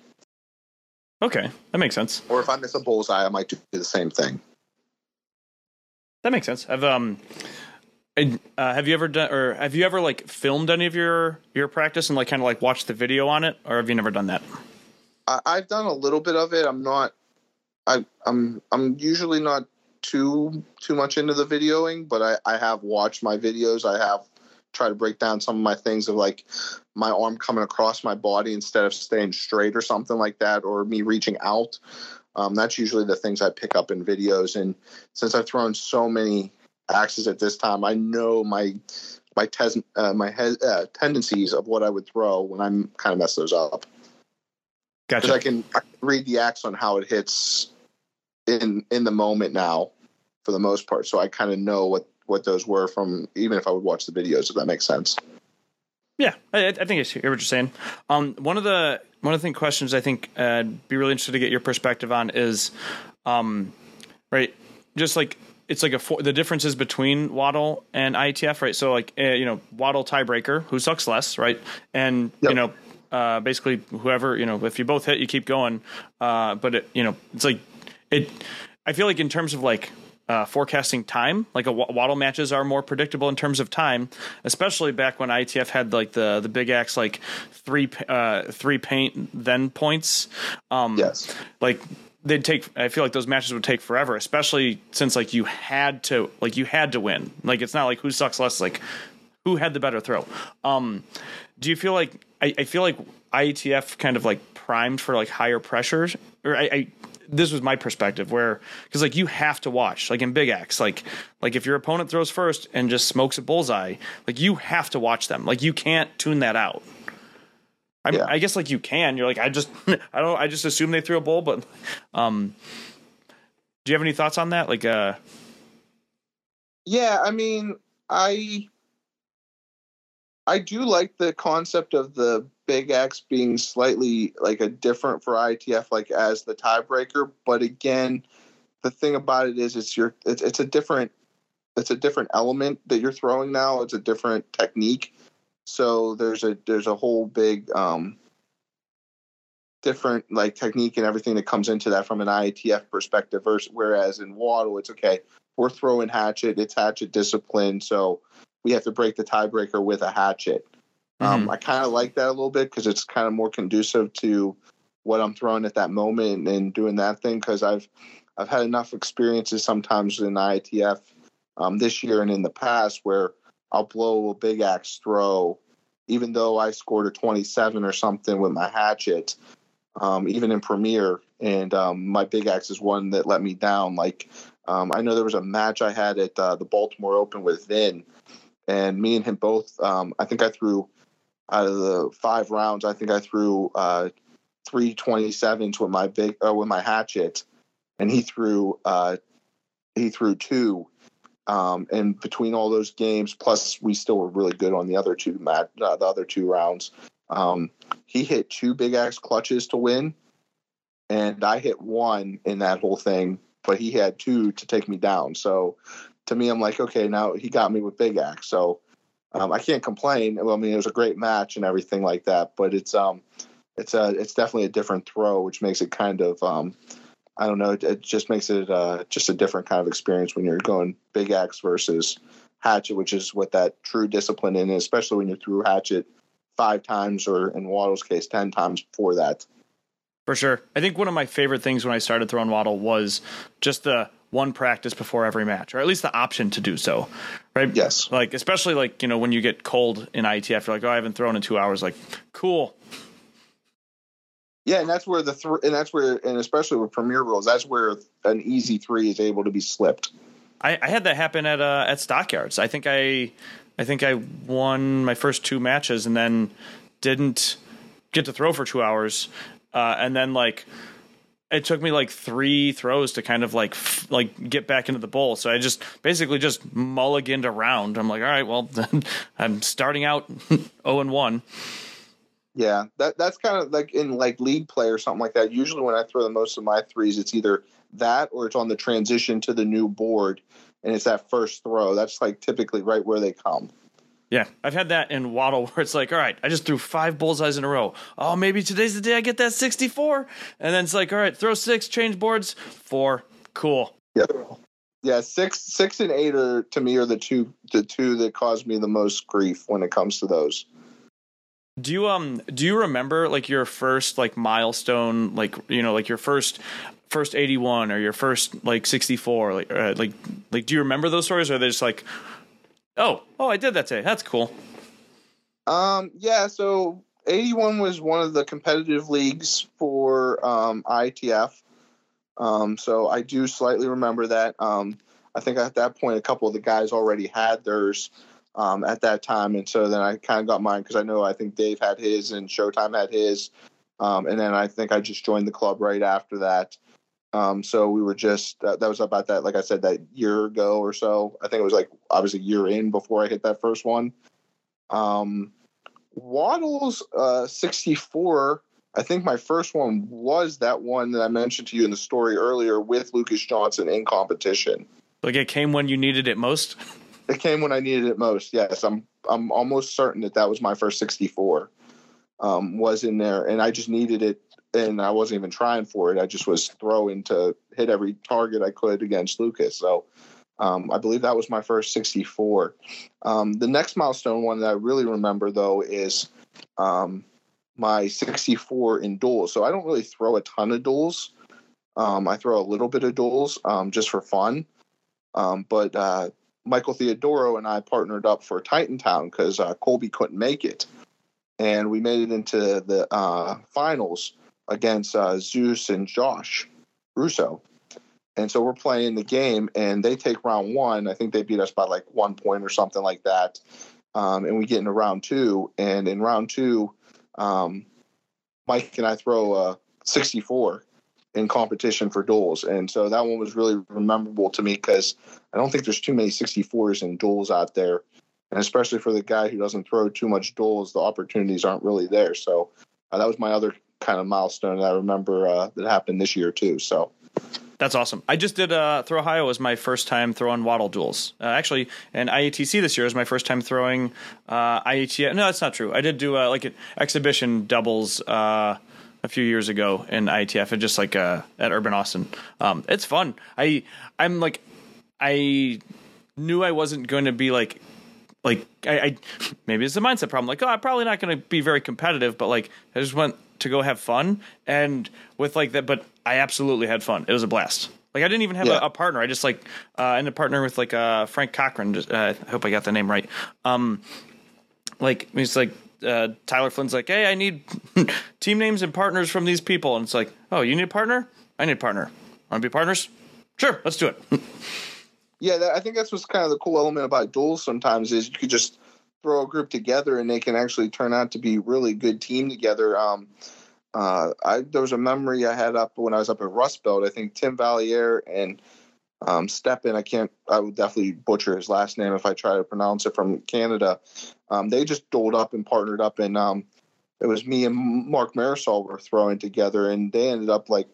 Okay, that makes sense. Or if I miss a bullseye, I might do the same thing. That makes sense. I've um, uh, have you ever done or have you ever like filmed any of your your practice and like kind of like watched the video on it, or have you never done that? I, I've done a little bit of it. I'm not. I, I'm I'm usually not too too much into the videoing, but I, I have watched my videos. I have tried to break down some of my things of like my arm coming across my body instead of staying straight or something like that, or me reaching out. Um, that's usually the things I pick up in videos. And since I've thrown so many axes at this time, I know my my tes- uh, my he- uh, tendencies of what I would throw when I'm kind of mess those up. Gotcha. I can, I can read the axe on how it hits in in the moment now, for the most part. So I kind of know what what those were from even if I would watch the videos. If that makes sense. Yeah, I, I think I hear what you're saying. Um, one of the one of the questions I think uh, I'd be really interested to get your perspective on is, um, right, just like it's like a four, the differences between WATL and IATF, right? So like uh, you know WATL tiebreaker, who sucks less, right? And Yep. you know uh, basically whoever you know if you both hit, you keep going. Uh, but it, you know it's like it. I feel like in terms of like uh, forecasting time, like a WATL matches are more predictable in terms of time, especially back when ITF had like the the big axe like three uh, three paint then points. Um, Yes. like they'd take i feel like those matches would take forever especially since like you had to like you had to win like it's not like who sucks less like who had the better throw um do you feel like i, I feel like IATF kind of like primed for like higher pressures or i, I this was my perspective where because like you have to watch like in big axe like like if your opponent throws first and just smokes a bullseye like you have to watch them like you can't tune that out I, Yeah. I guess like you can. You're like I just I don't I just assume they threw a bull, but um, do you have any thoughts on that? Like uh, Yeah, I mean, I I do like the concept of the big axe being slightly like a different for ITF, like as the tiebreaker. But again, the thing about it is, it's your it's, it's a different it's a different element that you're throwing now. It's a different technique. So there's a there's a whole big um different like technique and everything that comes into that from an IATF perspective versus whereas in WATL it's okay we're throwing hatchet it's hatchet discipline so we have to break the tiebreaker with a hatchet um, I kind of like that a little bit because it's kind of more conducive to what I'm throwing at that moment and doing that thing because I've I've had enough experiences sometimes in IATF um, this year and in the past where I'll blow a big axe throw even though I scored a 27 or something with my hatchet um, even in Premier. And um, my big axe is one that let me down. Like um, I know there was a match I had at uh, the Baltimore Open with Vin, and me and him both. Um, I think I threw out of the five rounds. I think I threw uh, three twenty sevens with my big uh, with my hatchet, and he threw uh, he threw two. Um, and between all those games, plus we still were really good on the other two mat, uh, the other two rounds. Um, he hit two big axe clutches to win, and I hit one in that whole thing, but he had two to take me down. So to me, I'm like, okay, now he got me with big axe. So um, I can't complain. Well, I mean, it was a great match and everything like that, but it's um, it's a it's definitely a different throw, which makes it kind of um, I don't know, it, it just makes it uh, just a different kind of experience when you're going big axe versus hatchet, which is what that true discipline in, especially when you're through hatchet five times or in WATL's case ten times before that. For sure. I think one of my favorite things when I started throwing WATL was just the one practice before every match, or at least the option to do so. Right? Yes. Like especially like, you know, when you get cold in ITF, you're like, oh, I haven't thrown in two hours. Like, cool. Yeah, and that's where the th- and that's where and especially with premier rules, that's where an easy three is able to be slipped. I, I had that happen at uh, at Stockyards. I think I I think I won my first two matches and then didn't get to throw for two hours. Uh, and then like it took me like three throws to kind of like like get back into the bowl. So I just basically just mulliganed around. I'm like, all right, well, I'm starting out zero oh and one. Yeah, that that's kind of like in like league play or something like that. Usually, when I throw the most of my threes, it's either that or it's on the transition to the new board, and it's that first throw. That's like typically right where they come. Yeah, I've had that in WATL where it's like, all right, I just threw five bullseyes in a row. Oh, maybe today's the day I get that 64. And then it's like, all right, throw six, change boards, four. Cool. Yeah. Yeah, six six and eight are to me are the two the two that cause me the most grief when it comes to those. Do you um do you remember like your first like milestone like you know like your first first 81 or your first like 64 like uh, like like do you remember those stories or are they just like oh oh I did that today that's cool Um yeah, so 81 was one of the competitive leagues for um ITF. Um so I do slightly remember that. Um I think at that point a couple of the guys already had theirs um, at that time, and so then I kind of got mine because I know I think Dave had his and Showtime had his, um, and then I think I just joined the club right after that. Um, so we were just that, that was about that, like I said, that year ago or so. I think it was like I was a year in before I hit that first one. Um, WATL's uh, sixty four. I think my first one was that one that I mentioned to you in the story earlier with Lucas Johnson in competition. like it came when you needed it most It came when I needed it most. Yes, I'm I'm almost certain that that was my first 64. Um, was in there, and I just needed it, and I wasn't even trying for it. I just was throwing to hit every target I could against Lucas. So um, I believe that was my first 64. Um, the next milestone one that I really remember though is um, my 64 in duels. So I don't really throw a ton of duels. Um, I throw a little bit of duels um, just for fun. Um, but uh, Michael Theodoro and I partnered up for Titan Town because uh, Colby couldn't make it, and we made it into the uh, finals against uh, Zeus and Josh Russo. And so we're playing the game, and they take round one. I think they beat us by like one point or something like that. Um, and we get into round two, and in round two, um, Mike and I throw a 64 in competition for duels. And so that one was really memorable to me because I don't think there's too many 64s in duels out there. And especially for the guy who doesn't throw too much duels, the opportunities aren't really there. So uh, that was my other kind of milestone that I remember uh, that happened this year too. So That's awesome. I just did uh, ThrOhio was my first time throwing WATL duels. Uh, actually, and IATC this year is my first time throwing uh. No, that's not true. I did do uh, like an exhibition doubles uh, a few years ago in IATF, and just like uh, at Urban Austin. Um, it's fun. I I'm like I knew I wasn't going to be like like I, I maybe it's a mindset problem. Like, oh, I'm probably not going to be very competitive, but like I just went to go have fun, and with like that. But I absolutely had fun. It was a blast. Like I didn't even have Yeah. a, a partner. I just like uh, ended up partnering with like uh, Frank Cochran. Just, uh, I hope I got the name right. Um, like it's like uh, Tyler Flynn's like, hey, I need team names and partners from these people, and it's like, oh, you need a partner? I need a partner. Want to be partners? Sure, let's do it. yeah, that, I think that's what's kind of the cool element about duels. Sometimes is you could just throw a group together and they can actually turn out to be really good team together. Um, uh, I there was a memory I had up when I was up at Rust Belt. I think Tim Valier and um. I can't. I would definitely butcher his last name if I try to pronounce it from Canada. Um, they just doled up and partnered up, and um, it was me and Mark Marisol were throwing together, and they ended up like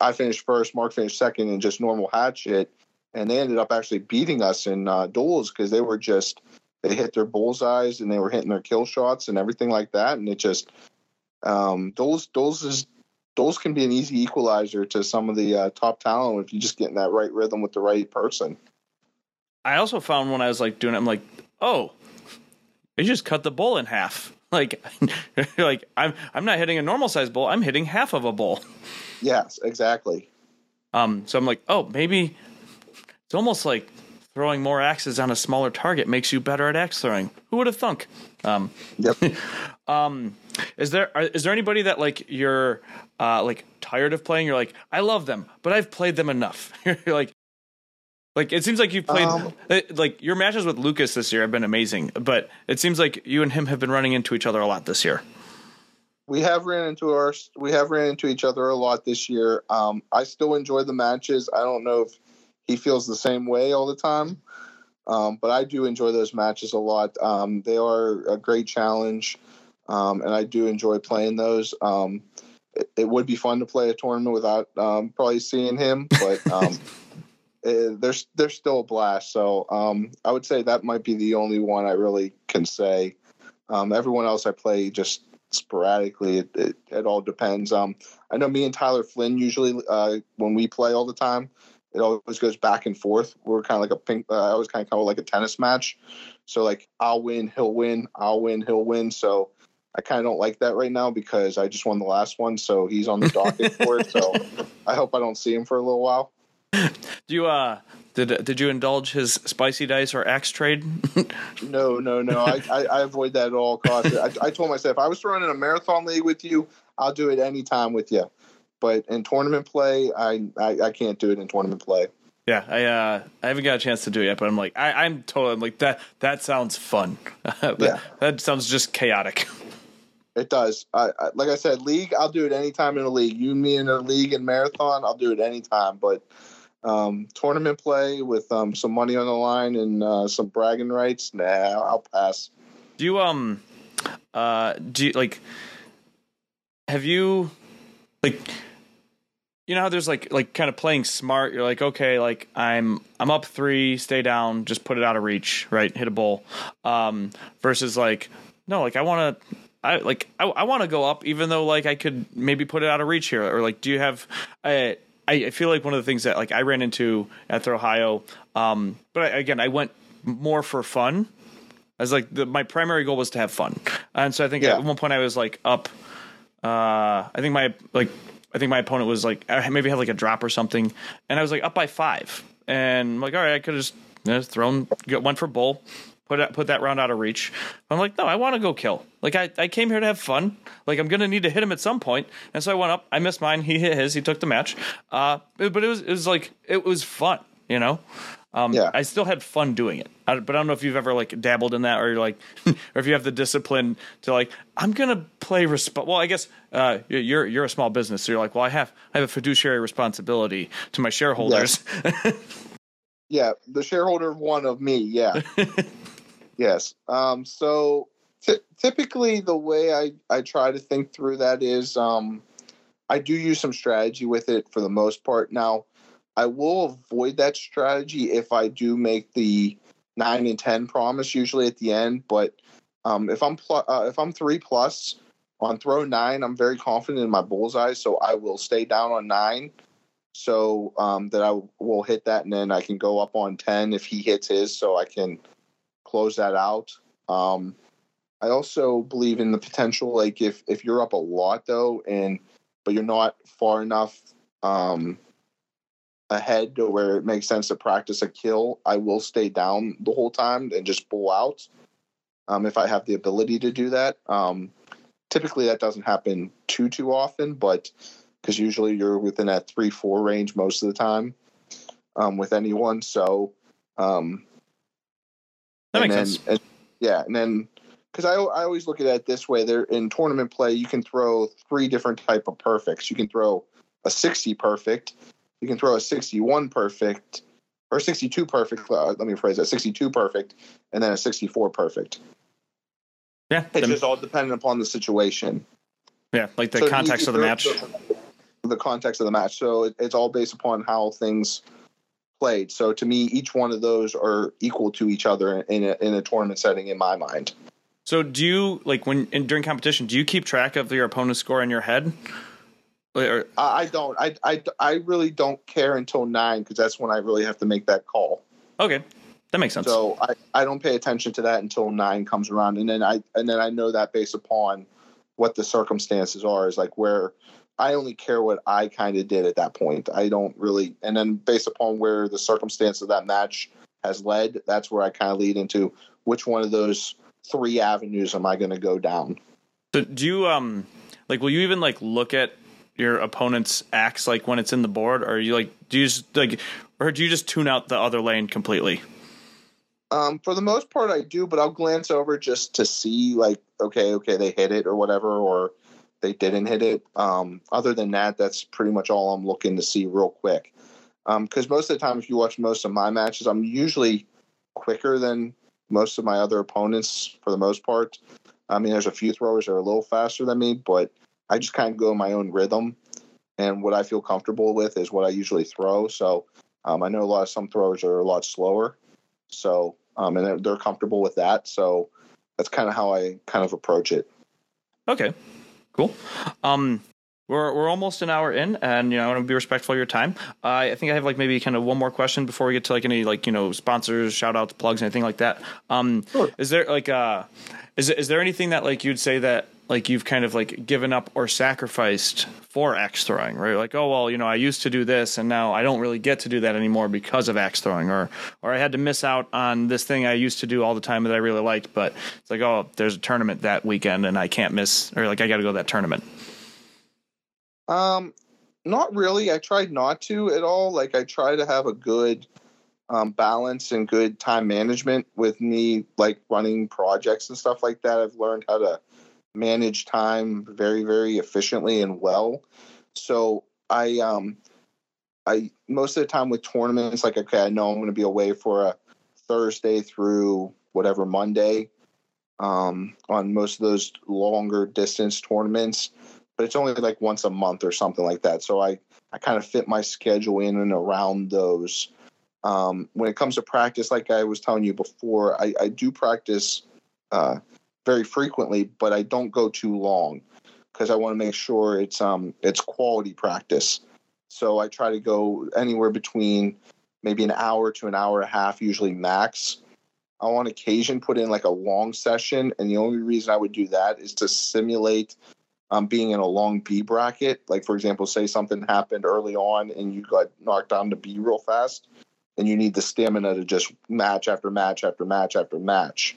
I finished first, Mark finished second, and just normal hatchet. and they ended up actually beating us in uh, duels because they were just they hit their bullseyes and they were hitting their kill shots and everything like that, and it just um, duels duels is duels can be an easy equalizer to some of the uh, top talent if you just get in that right rhythm with the right person. I also found when I was like doing it, I'm like, oh, they just cut the bowl in half. Like, like I'm I'm not hitting a normal size bowl. I'm hitting half of a bowl. Yes, exactly. Um, so I'm like, oh, maybe it's almost like throwing more axes on a smaller target makes you better at axe throwing. Who would have thunk? Um, Yep. um, is there are, is there anybody that like you're uh, like tired of playing? You're like, I love them, but I've played them enough. you're like, like it seems like you've played Um, uh, like your matches with Lucas this year have been amazing, but it seems like you and him have been running into each other a lot this year. we have ran into our we have ran into each other a lot this year. Um, I still enjoy the matches. I don't know if he feels the same way all the time, um, but I do enjoy those matches a lot. Um, they are a great challenge. um, and I do enjoy playing those. Um, it, it, would be fun to play a tournament without um, probably seeing him, but um, it, there's there's still a blast. So um, I would say that might be the only one I really can say. Um, everyone else I play just sporadically. It, it, it all depends. Um, I know me and Tyler Flynn usually uh, when we play all the time, it always goes back and forth. We're kind of like a ping. Uh, I always kind of call it like a tennis match. So like I'll win, he'll win, I'll win, he'll win. So I kind of don't like that right now because I just won the last one, so he's on the docket for it. So I hope I don't see him for a little while. Do you uh did did you indulge his spicy dice or axe trade? no, no, no. I, I, I, avoid that at all costs. I, I told myself if I was throwing in a marathon league with you, I'll do it anytime with you. But in tournament play, I, I, I can't do it in tournament play. Yeah, I uh, I haven't got a chance to do it yet, but I'm like I, I'm totally I'm like that. That sounds fun. yeah. that sounds just chaotic. It does. I, I, like I said, league. I'll do it anytime in a league. You, me, in a league and marathon. I'll do it anytime. But um, tournament play with um, some money on the line and uh, some bragging rights. Nah, I'll pass. Do you um, uh, do you like? Have you like? You know how there's like like kind of playing smart. You're like, okay, like I'm I'm up three, stay down, just put it out of reach, right? Hit a bowl. Um, versus like, no, like I want to I like I, I want to go up, even though like I could maybe put it out of reach here, or like, do you have? I I feel like one of the things that like I ran into at the Ohio, um, but I, again, I went more for fun. As like the, my primary goal was to have fun, and so I think yeah. at one point I was like up. Uh, I think my like I think my opponent was like maybe had like a drop or something, and I was like up by five, and I'm like all right, I could have just you know, thrown went for bull, put that, put that round out of reach. I'm like, no, I want to go kill. Like I, I came here to have fun. Like I'm gonna need to hit him at some point, and so I went up. I missed mine. He hit his. He took the match. Uh, but it was it was like it was fun. You know. Um, yeah. I still had fun doing it, I, but I don't know if you've ever like dabbled in that, or you're like, or if you have the discipline to like, I'm gonna play. Resp- well, I guess uh, you're you're a small business, so you're like, well, I have I have a fiduciary responsibility to my shareholders. Yes. yeah, the shareholder one of me. Yeah. Yes. Um, so t- typically, the way I, I try to think through that is um, I do use some strategy with it for the most part. Now, I will avoid that strategy if I do make the nine and ten promise usually at the end. But um, if I'm pl- uh, if I'm three plus on throw nine, I'm very confident in my bullseye, so I will stay down on nine. So um, that I will hit that, and then I can go up on ten if he hits his, so I can close that out. Um, I also believe in the potential, like if if you're up a lot though, and but you're not far enough um, ahead to where it makes sense to practice a kill, I will stay down the whole time and just pull out um, if I have the ability to do that. Um, typically, that doesn't happen too too often, but because usually you're within that three four range most of the time um, with anyone. So um, that makes then, sense. And, yeah, and then because I, I always look at it this way: there in tournament play, you can throw three different type of perfects. You can throw a sixty perfect, you can throw a sixty-one perfect, or sixty-two perfect. Uh, let me phrase that: sixty-two perfect, and then a sixty-four perfect. Yeah, it's just all dependent upon the situation. Yeah, like the so context of the match. The, the, context of the match. So it, it's all based upon how things played. So to me, each one of those are equal to each other in a, in a tournament setting in my mind. So do you like when in, during competition? Do you keep track of your opponent's score in your head? Or, I don't. I, I, I really don't care until nine because that's when I really have to make that call. Okay, that makes sense. So I, I don't pay attention to that until nine comes around, and then I and then I know that based upon what the circumstances are is like where I only care what I kind of did at that point. I don't really, and then based upon where the circumstance of that match has led, that's where I kind of lead into which one of those three avenues am I going to go down. So do you um like will you even like look at your opponent's axe like when it's in the board, or you like do you just like, or do you just tune out the other lane completely? Um, for the most part, I do, but I'll glance over just to see like, okay, okay, they hit it or whatever, or they didn't hit it. Um, other than that, that's pretty much all I'm looking to see real quick. Because um, most of the time, if you watch most of my matches, I'm usually quicker than most of my other opponents for the most part. I mean, there's a few throwers that are a little faster than me, but I just kind of go in my own rhythm. And what I feel comfortable with is what I usually throw. So um, I know a lot of some throwers are a lot slower. So, um, and they're, they're comfortable with that. So that's kind of how I kind of approach it. Okay, cool. Um, we're we're almost an hour in, and you know I want to be respectful of your time. Uh, I think I have like maybe kind of one more question before we get to like any like you know sponsors, shout outs, plugs, anything like that. Um, Sure. is there like uh, is is there anything that like you'd say that like you've kind of like given up or sacrificed for axe throwing, right? Like oh well, you know I used to do this, and now I don't really get to do that anymore because of axe throwing, or or I had to miss out on this thing I used to do all the time that I really liked, but it's like oh there's a tournament that weekend and I can't miss, or like I got to go to that tournament. Um, not really. I tried not to at all. Like I try to have a good um, balance and good time management with me, like running projects and stuff like that. I've learned how to manage time very, very efficiently and well. So I, um, I most of the time with tournaments, like okay, I know I'm going to be away for a Thursday through whatever Monday. Um, on most of those longer distance tournaments, but it's only like once a month or something like that. So I, I kind of fit my schedule in and around those. Um, when it comes to practice, like I was telling you before, I, I do practice uh, very frequently, but I don't go too long because I want to make sure it's um it's quality practice. So I try to go anywhere between maybe an hour to an hour and a half, usually max. I'll on occasion put in like a long session, and the only reason I would do that is to simulate um, being in a long B bracket. Like, for example, say something happened early on and you got knocked down to B real fast, and you need the stamina to just match after match after match after match,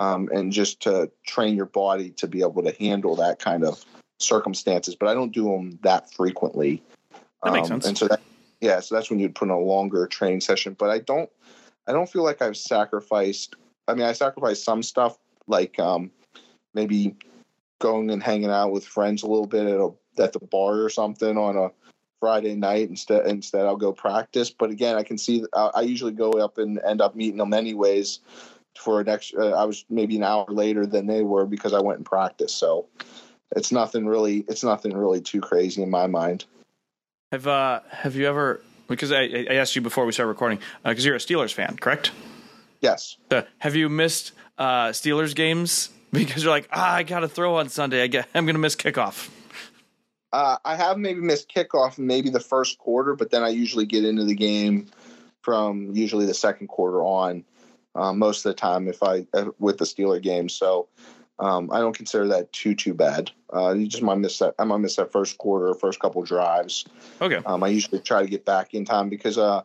um, and just to train your body to be able to handle that kind of circumstances. But I don't do them that frequently. That makes Um, sense. And so that, yeah, so that's when you'd put in a longer training session. But I don't, I don't feel like I've sacrificed. I mean, I sacrificed some stuff, like um, maybe going and hanging out with friends a little bit at a at the bar or something on a Friday night. Instead, instead I'll go practice. But again, I can see I, I usually go up and end up meeting them anyways. For an extra, uh, I was maybe an hour later than they were because I went and practiced. So it's nothing really. It's nothing really too crazy in my mind. Have uh have you ever because I, I asked you before we started recording because you're a Steelers fan, correct? Yes. Uh, have you missed uh, Steelers games because you're like ah I got to throw on Sunday I get I'm gonna miss kickoff. Uh, I have maybe missed kickoff, maybe the first quarter, but then I usually get into the game from usually the second quarter on. Uh, most of the time, if I uh, with the Steeler game, so um, I don't consider that too too bad. Uh, you just might miss that. I might miss that first quarter, first couple drives. Okay, Um, I usually try to get back in time because uh,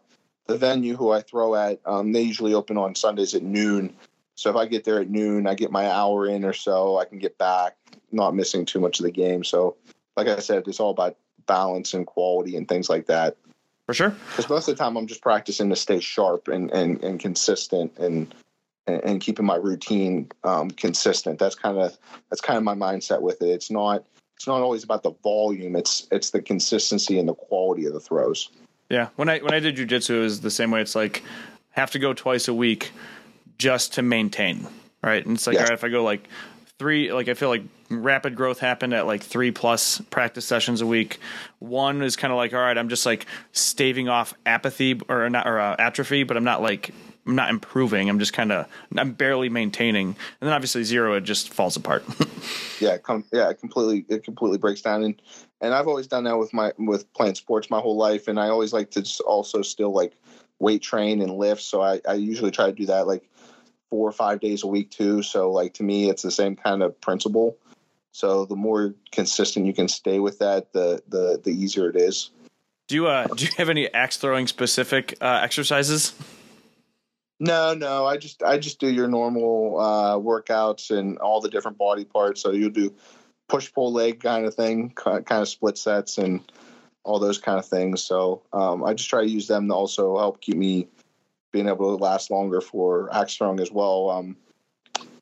the venue who I throw at, um, they usually open on Sundays at noon. So if I get there at noon, I get my hour in or so. I can get back, not missing too much of the game. So, like I said, it's all about balance and quality and things like that. For sure. Because most of the time, I'm just practicing to stay sharp and and, and consistent and and, keeping my routine um, consistent. That's kind of that's kind of my mindset with it. It's not it's not always about the volume. It's it's the consistency and the quality of the throws. Yeah, when I when I did jujitsu, it was the same way. It's like have to go twice a week just to maintain, right? And it's like Yeah. all right, if I go like three, like I feel like rapid growth happened at like three plus practice sessions a week. One is kind of like all right, I'm just like staving off apathy or not or uh, atrophy, but I'm not like I'm not improving. I'm just kind of I'm barely maintaining, and then obviously zero, it just falls apart. yeah, com- yeah, it completely it completely breaks down and and I've always done that with my with playing sports my whole life and I always like to just also still like weight train and lift so I, I usually try to do that like four or five days a week too. So like to me it's the same kind of principle. So the more consistent you can stay with that the the the easier it is. Do you uh do you have any axe throwing specific uh, exercises? no no. I just I just do your normal uh workouts and all the different body parts. So you'll do push pull leg kind of thing kind of split sets and all those kind of things. So um, I just try to use them to also help keep me being able to last longer for axe throwing as well.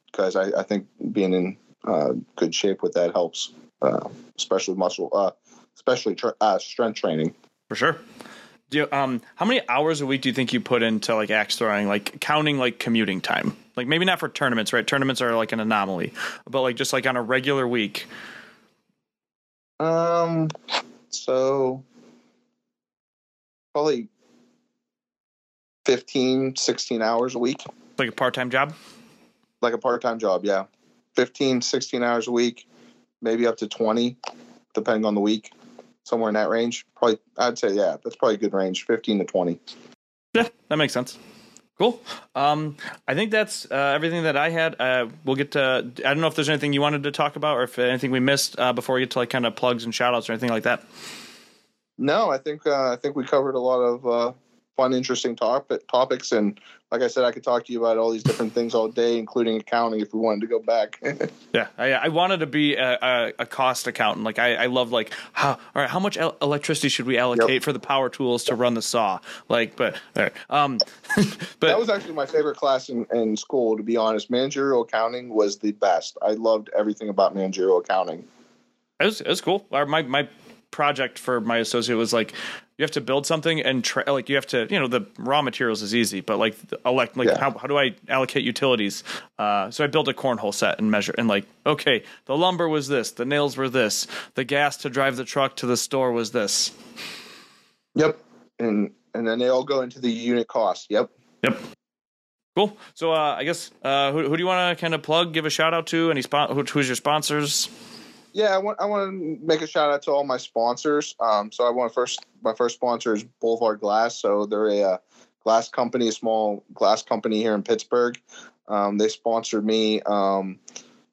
Because I, I think being in uh, good shape with that helps, uh, especially muscle, uh, especially tra- uh, strength training. For sure. Do you, um how many hours a week do you think you put into like axe throwing, like counting like commuting time? Like maybe not for tournaments, right? Tournaments are like an anomaly, but like just like on a regular week. Um, so probably 15, 16 hours a week, Like a part time job. like a part time job. Yeah. 15, 16 hours a week, maybe up to 20, depending on the week, somewhere in that range. Probably, I'd say, yeah, that's probably a good range 15 to 20. Yeah, that makes sense. Cool. Um, I think that's uh, everything that I had. Uh, we'll get to. I don't know if there's anything you wanted to talk about, or if anything we missed uh, before we get to like kind of plugs and shout outs or anything like that. No, I think uh, I think we covered a lot of uh, fun, interesting topic, topics, and like I said, I could talk to you about all these different things all day, including accounting, if we wanted to go back. Yeah, I, I wanted to be a, a, a cost accountant. Like I, I love like how all right, how much el- electricity should we allocate Yep. for the power tools to run the saw? Like, but all right, um, but that was actually my favorite class in, in school, to be honest. Managerial accounting was the best. I loved everything about managerial accounting. It was, it was cool. Our, my my project for my associate was like you have to build something and tra- like you have to you know the raw materials is easy, but like elect like Yeah. how how do I allocate utilities? Uh, so I built a cornhole set and measure and like okay, the lumber was this, the nails were this, the gas to drive the truck to the store was this. Yep. And and then they all go into the unit cost. Yep. Yep. Cool. So uh, I guess uh, who, who do you want to kind of plug, give a shout out to? Any spon- who, who's your sponsors? Yeah, I want I want to make a shout out to all my sponsors. Um, so I want first my first sponsor is Boulevard Glass. So they're a uh, glass company, a small glass company here in Pittsburgh. Um, they sponsored me, um,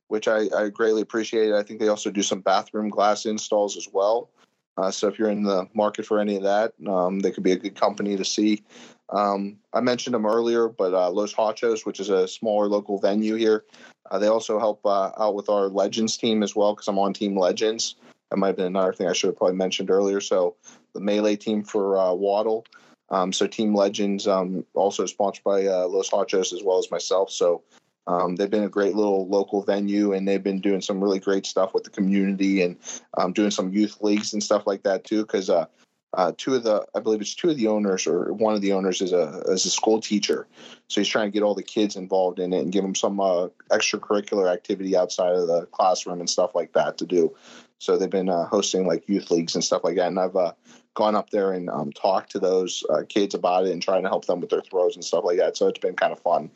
which I, I greatly appreciate. I think they also do some bathroom glass installs as well. Uh, so if you're in the market for any of that, um, they could be a good company to see. Um, I mentioned them earlier, but uh, Los Hachos, which is a smaller local venue here, uh, they also help uh, out with our Legends team as well because I'm on Team Legends. That might have been another thing I should have probably mentioned earlier. So the melee team for uh, WATL. Um, so Team Legends um, also sponsored by uh, Los Hachos as well as myself. So um, they've been a great little local venue, and they've been doing some really great stuff with the community and um, doing some youth leagues and stuff like that too. Because uh, uh, two of the, I believe it's two of the owners, or one of the owners is a is a school teacher, so he's trying to get all the kids involved in it and give them some uh, extracurricular activity outside of the classroom and stuff like that to do. So they've been uh, hosting like youth leagues and stuff like that, and I've uh, gone up there and um, talked to those uh, kids about it and trying to help them with their throws and stuff like that. So it's been kind of fun.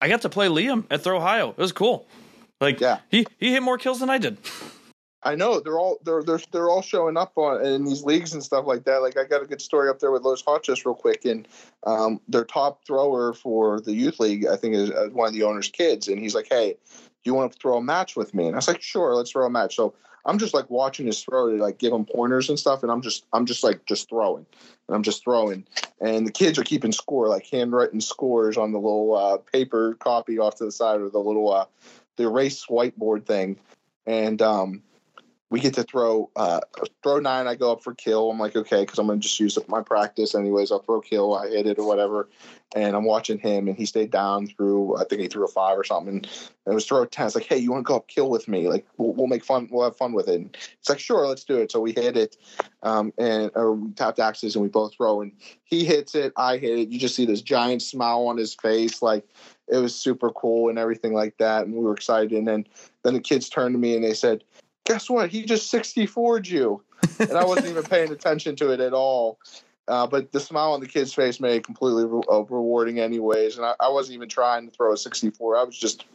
I got to play Liam at ThrOhio. It was cool. Like Yeah. he he hit more kills than I did. I know they're all they're they're they're all showing up on in these leagues and stuff like that. Like I got a good story up there with Los Hachos real quick, and um, their top thrower for the youth league, I think, is uh, one of the owner's kids, and he's like, "Hey, do you want to throw a match with me?" And I was like, "Sure, let's throw a match." So I'm just like watching his throw to like give him pointers and stuff, and I'm just I'm just like just throwing, and I'm just throwing, and the kids are keeping score, like handwritten scores on the little uh, paper copy off to the side of the little uh, the erase whiteboard thing, and um, we get to throw uh, throw nine. I go up for kill. I'm like, okay, because I'm gonna just use my practice anyways. I'll throw kill. I hit it or whatever. And I'm watching him, and he stayed down through. I think he threw a five or something. And it was throw ten. It's like, hey, you want to go up kill with me? Like, we'll, we'll make fun. We'll have fun with it. And it's like, sure, let's do it. So we hit it, um, and or we tapped axes, and we both throw. And he hits it. I hit it. You just see this giant smile on his face, like it was super cool and everything like that. And we were excited. And then then the kids turned to me and they said guess what? He just 64'd you. And I wasn't even paying attention to it at all. Uh, but the smile on the kid's face made it completely re- uh, rewarding, anyways. And I, I wasn't even trying to throw a 64. I was just,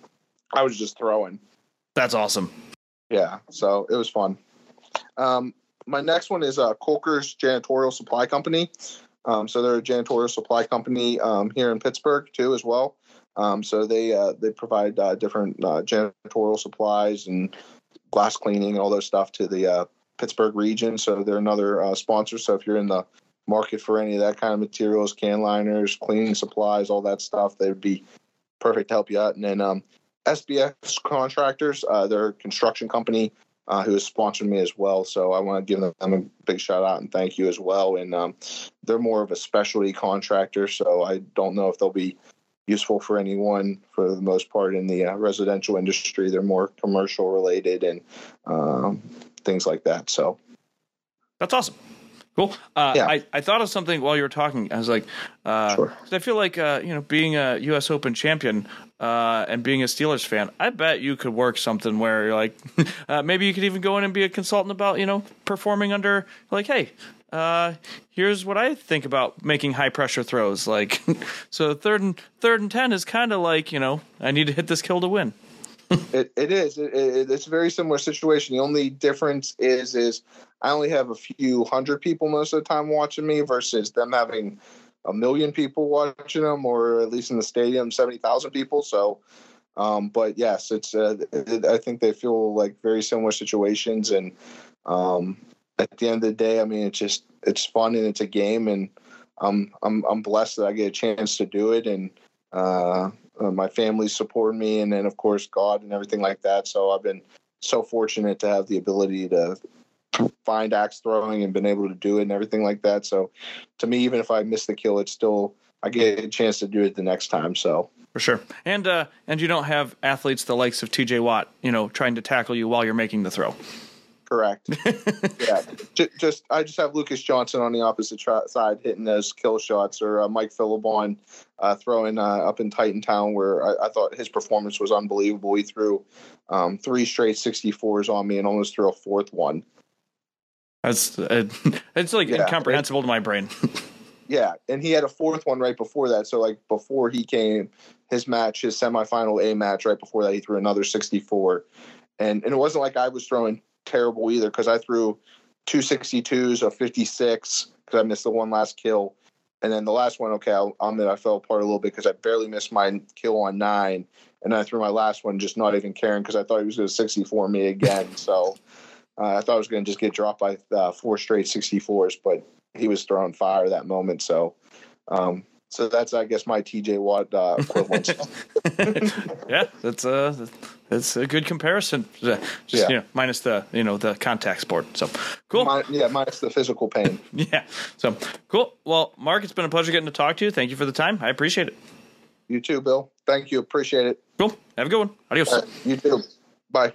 I was just throwing. That's awesome. Yeah, so it was fun. Um, my next one is uh, Colker's Janitorial Supply Company. Um, so they're a janitorial supply company um, here in Pittsburgh too, as well. Um, so they uh, they provide uh, different uh, janitorial supplies and glass cleaning and all those stuff to the uh, Pittsburgh region. So they're another uh, sponsor. So if you're in the market for any of that kind of materials, can liners, cleaning supplies, all that stuff, they'd be perfect to help you out. And then um, SBS Contractors, uh, they're a construction company uh, who has sponsored me as well. So I want to give them a big shout out and thank you as well. And um, they're more of a specialty contractor, so I don't know if they'll be useful for anyone for the most part in the uh, residential industry. They're more commercial related and um, things like that. So That's awesome. Cool. Uh, Yeah. I, I thought of something while you were talking. I was like, uh, Sure. I feel like, uh, you know, being a U.S. Open champion, uh, and being a Steelers fan, I bet you could work something where you're like, uh, maybe you could even go in and be a consultant about, you know, performing under, like, hey, uh, here's what I think about making high pressure throws. Like, so third and third and ten is kind of like, you know, I need to hit this kill to win. it, it is. It, it, it's a very similar situation. The only difference is, is I only have a few hundred people most of the time watching me versus them having a million people watching them, or at least in the stadium, seventy thousand people. So, um, but yes, it's. Uh, I think they feel like very similar situations, and um, at the end of the day, I mean, it's just it's fun and it's a game, and I'm I'm I'm blessed that I get a chance to do it, and uh, uh, my family support me, and then of course God and everything like that. So I've been so fortunate to have the ability to find axe throwing and been able to do it and everything like that. So to me, even if I miss the kill, it's still I get a chance to do it the next time. So for sure, and uh, and you don't have athletes the likes of T.J. Watt, you know, trying to tackle you while you're making the throw. Correct. yeah, just, just, I just have Lucas Johnson on the opposite tra- side hitting those kill shots, or uh, Mike Philibon uh, throwing uh, up in Titantown, where I, I, thought his performance was unbelievable. He threw um, three straight 64s on me and almost threw a fourth one. That's uh, it's like yeah, incomprehensible to my brain. yeah, and he had a fourth one right before that. So like before he came, his match, his semifinal A match, right before that, he threw another 64. And, and it wasn't like I was throwing terrible either because I threw two 62s, a 56 because I missed the one last kill. And then the last one, okay, I'll, I'll admit I fell apart a little bit because I barely missed my kill on nine. And then I threw my last one just not even caring because I thought he was going to 64 me again. so uh, I thought I was going to just get dropped by uh, four straight 64s, but he was throwing fire that moment. So, um, so that's I guess my TJ Watt uh, equivalent. yeah, that's uh that's a good comparison. Uh, just yeah. you know, minus the you know the contact sport. So cool. Yeah, minus the physical pain. yeah. So cool. Well, Mark, it's been a pleasure getting to talk to you. Thank you for the time. I appreciate it. You too, Bill. Thank you. Appreciate it. Cool. Have a good one. Adios. you too. Bye.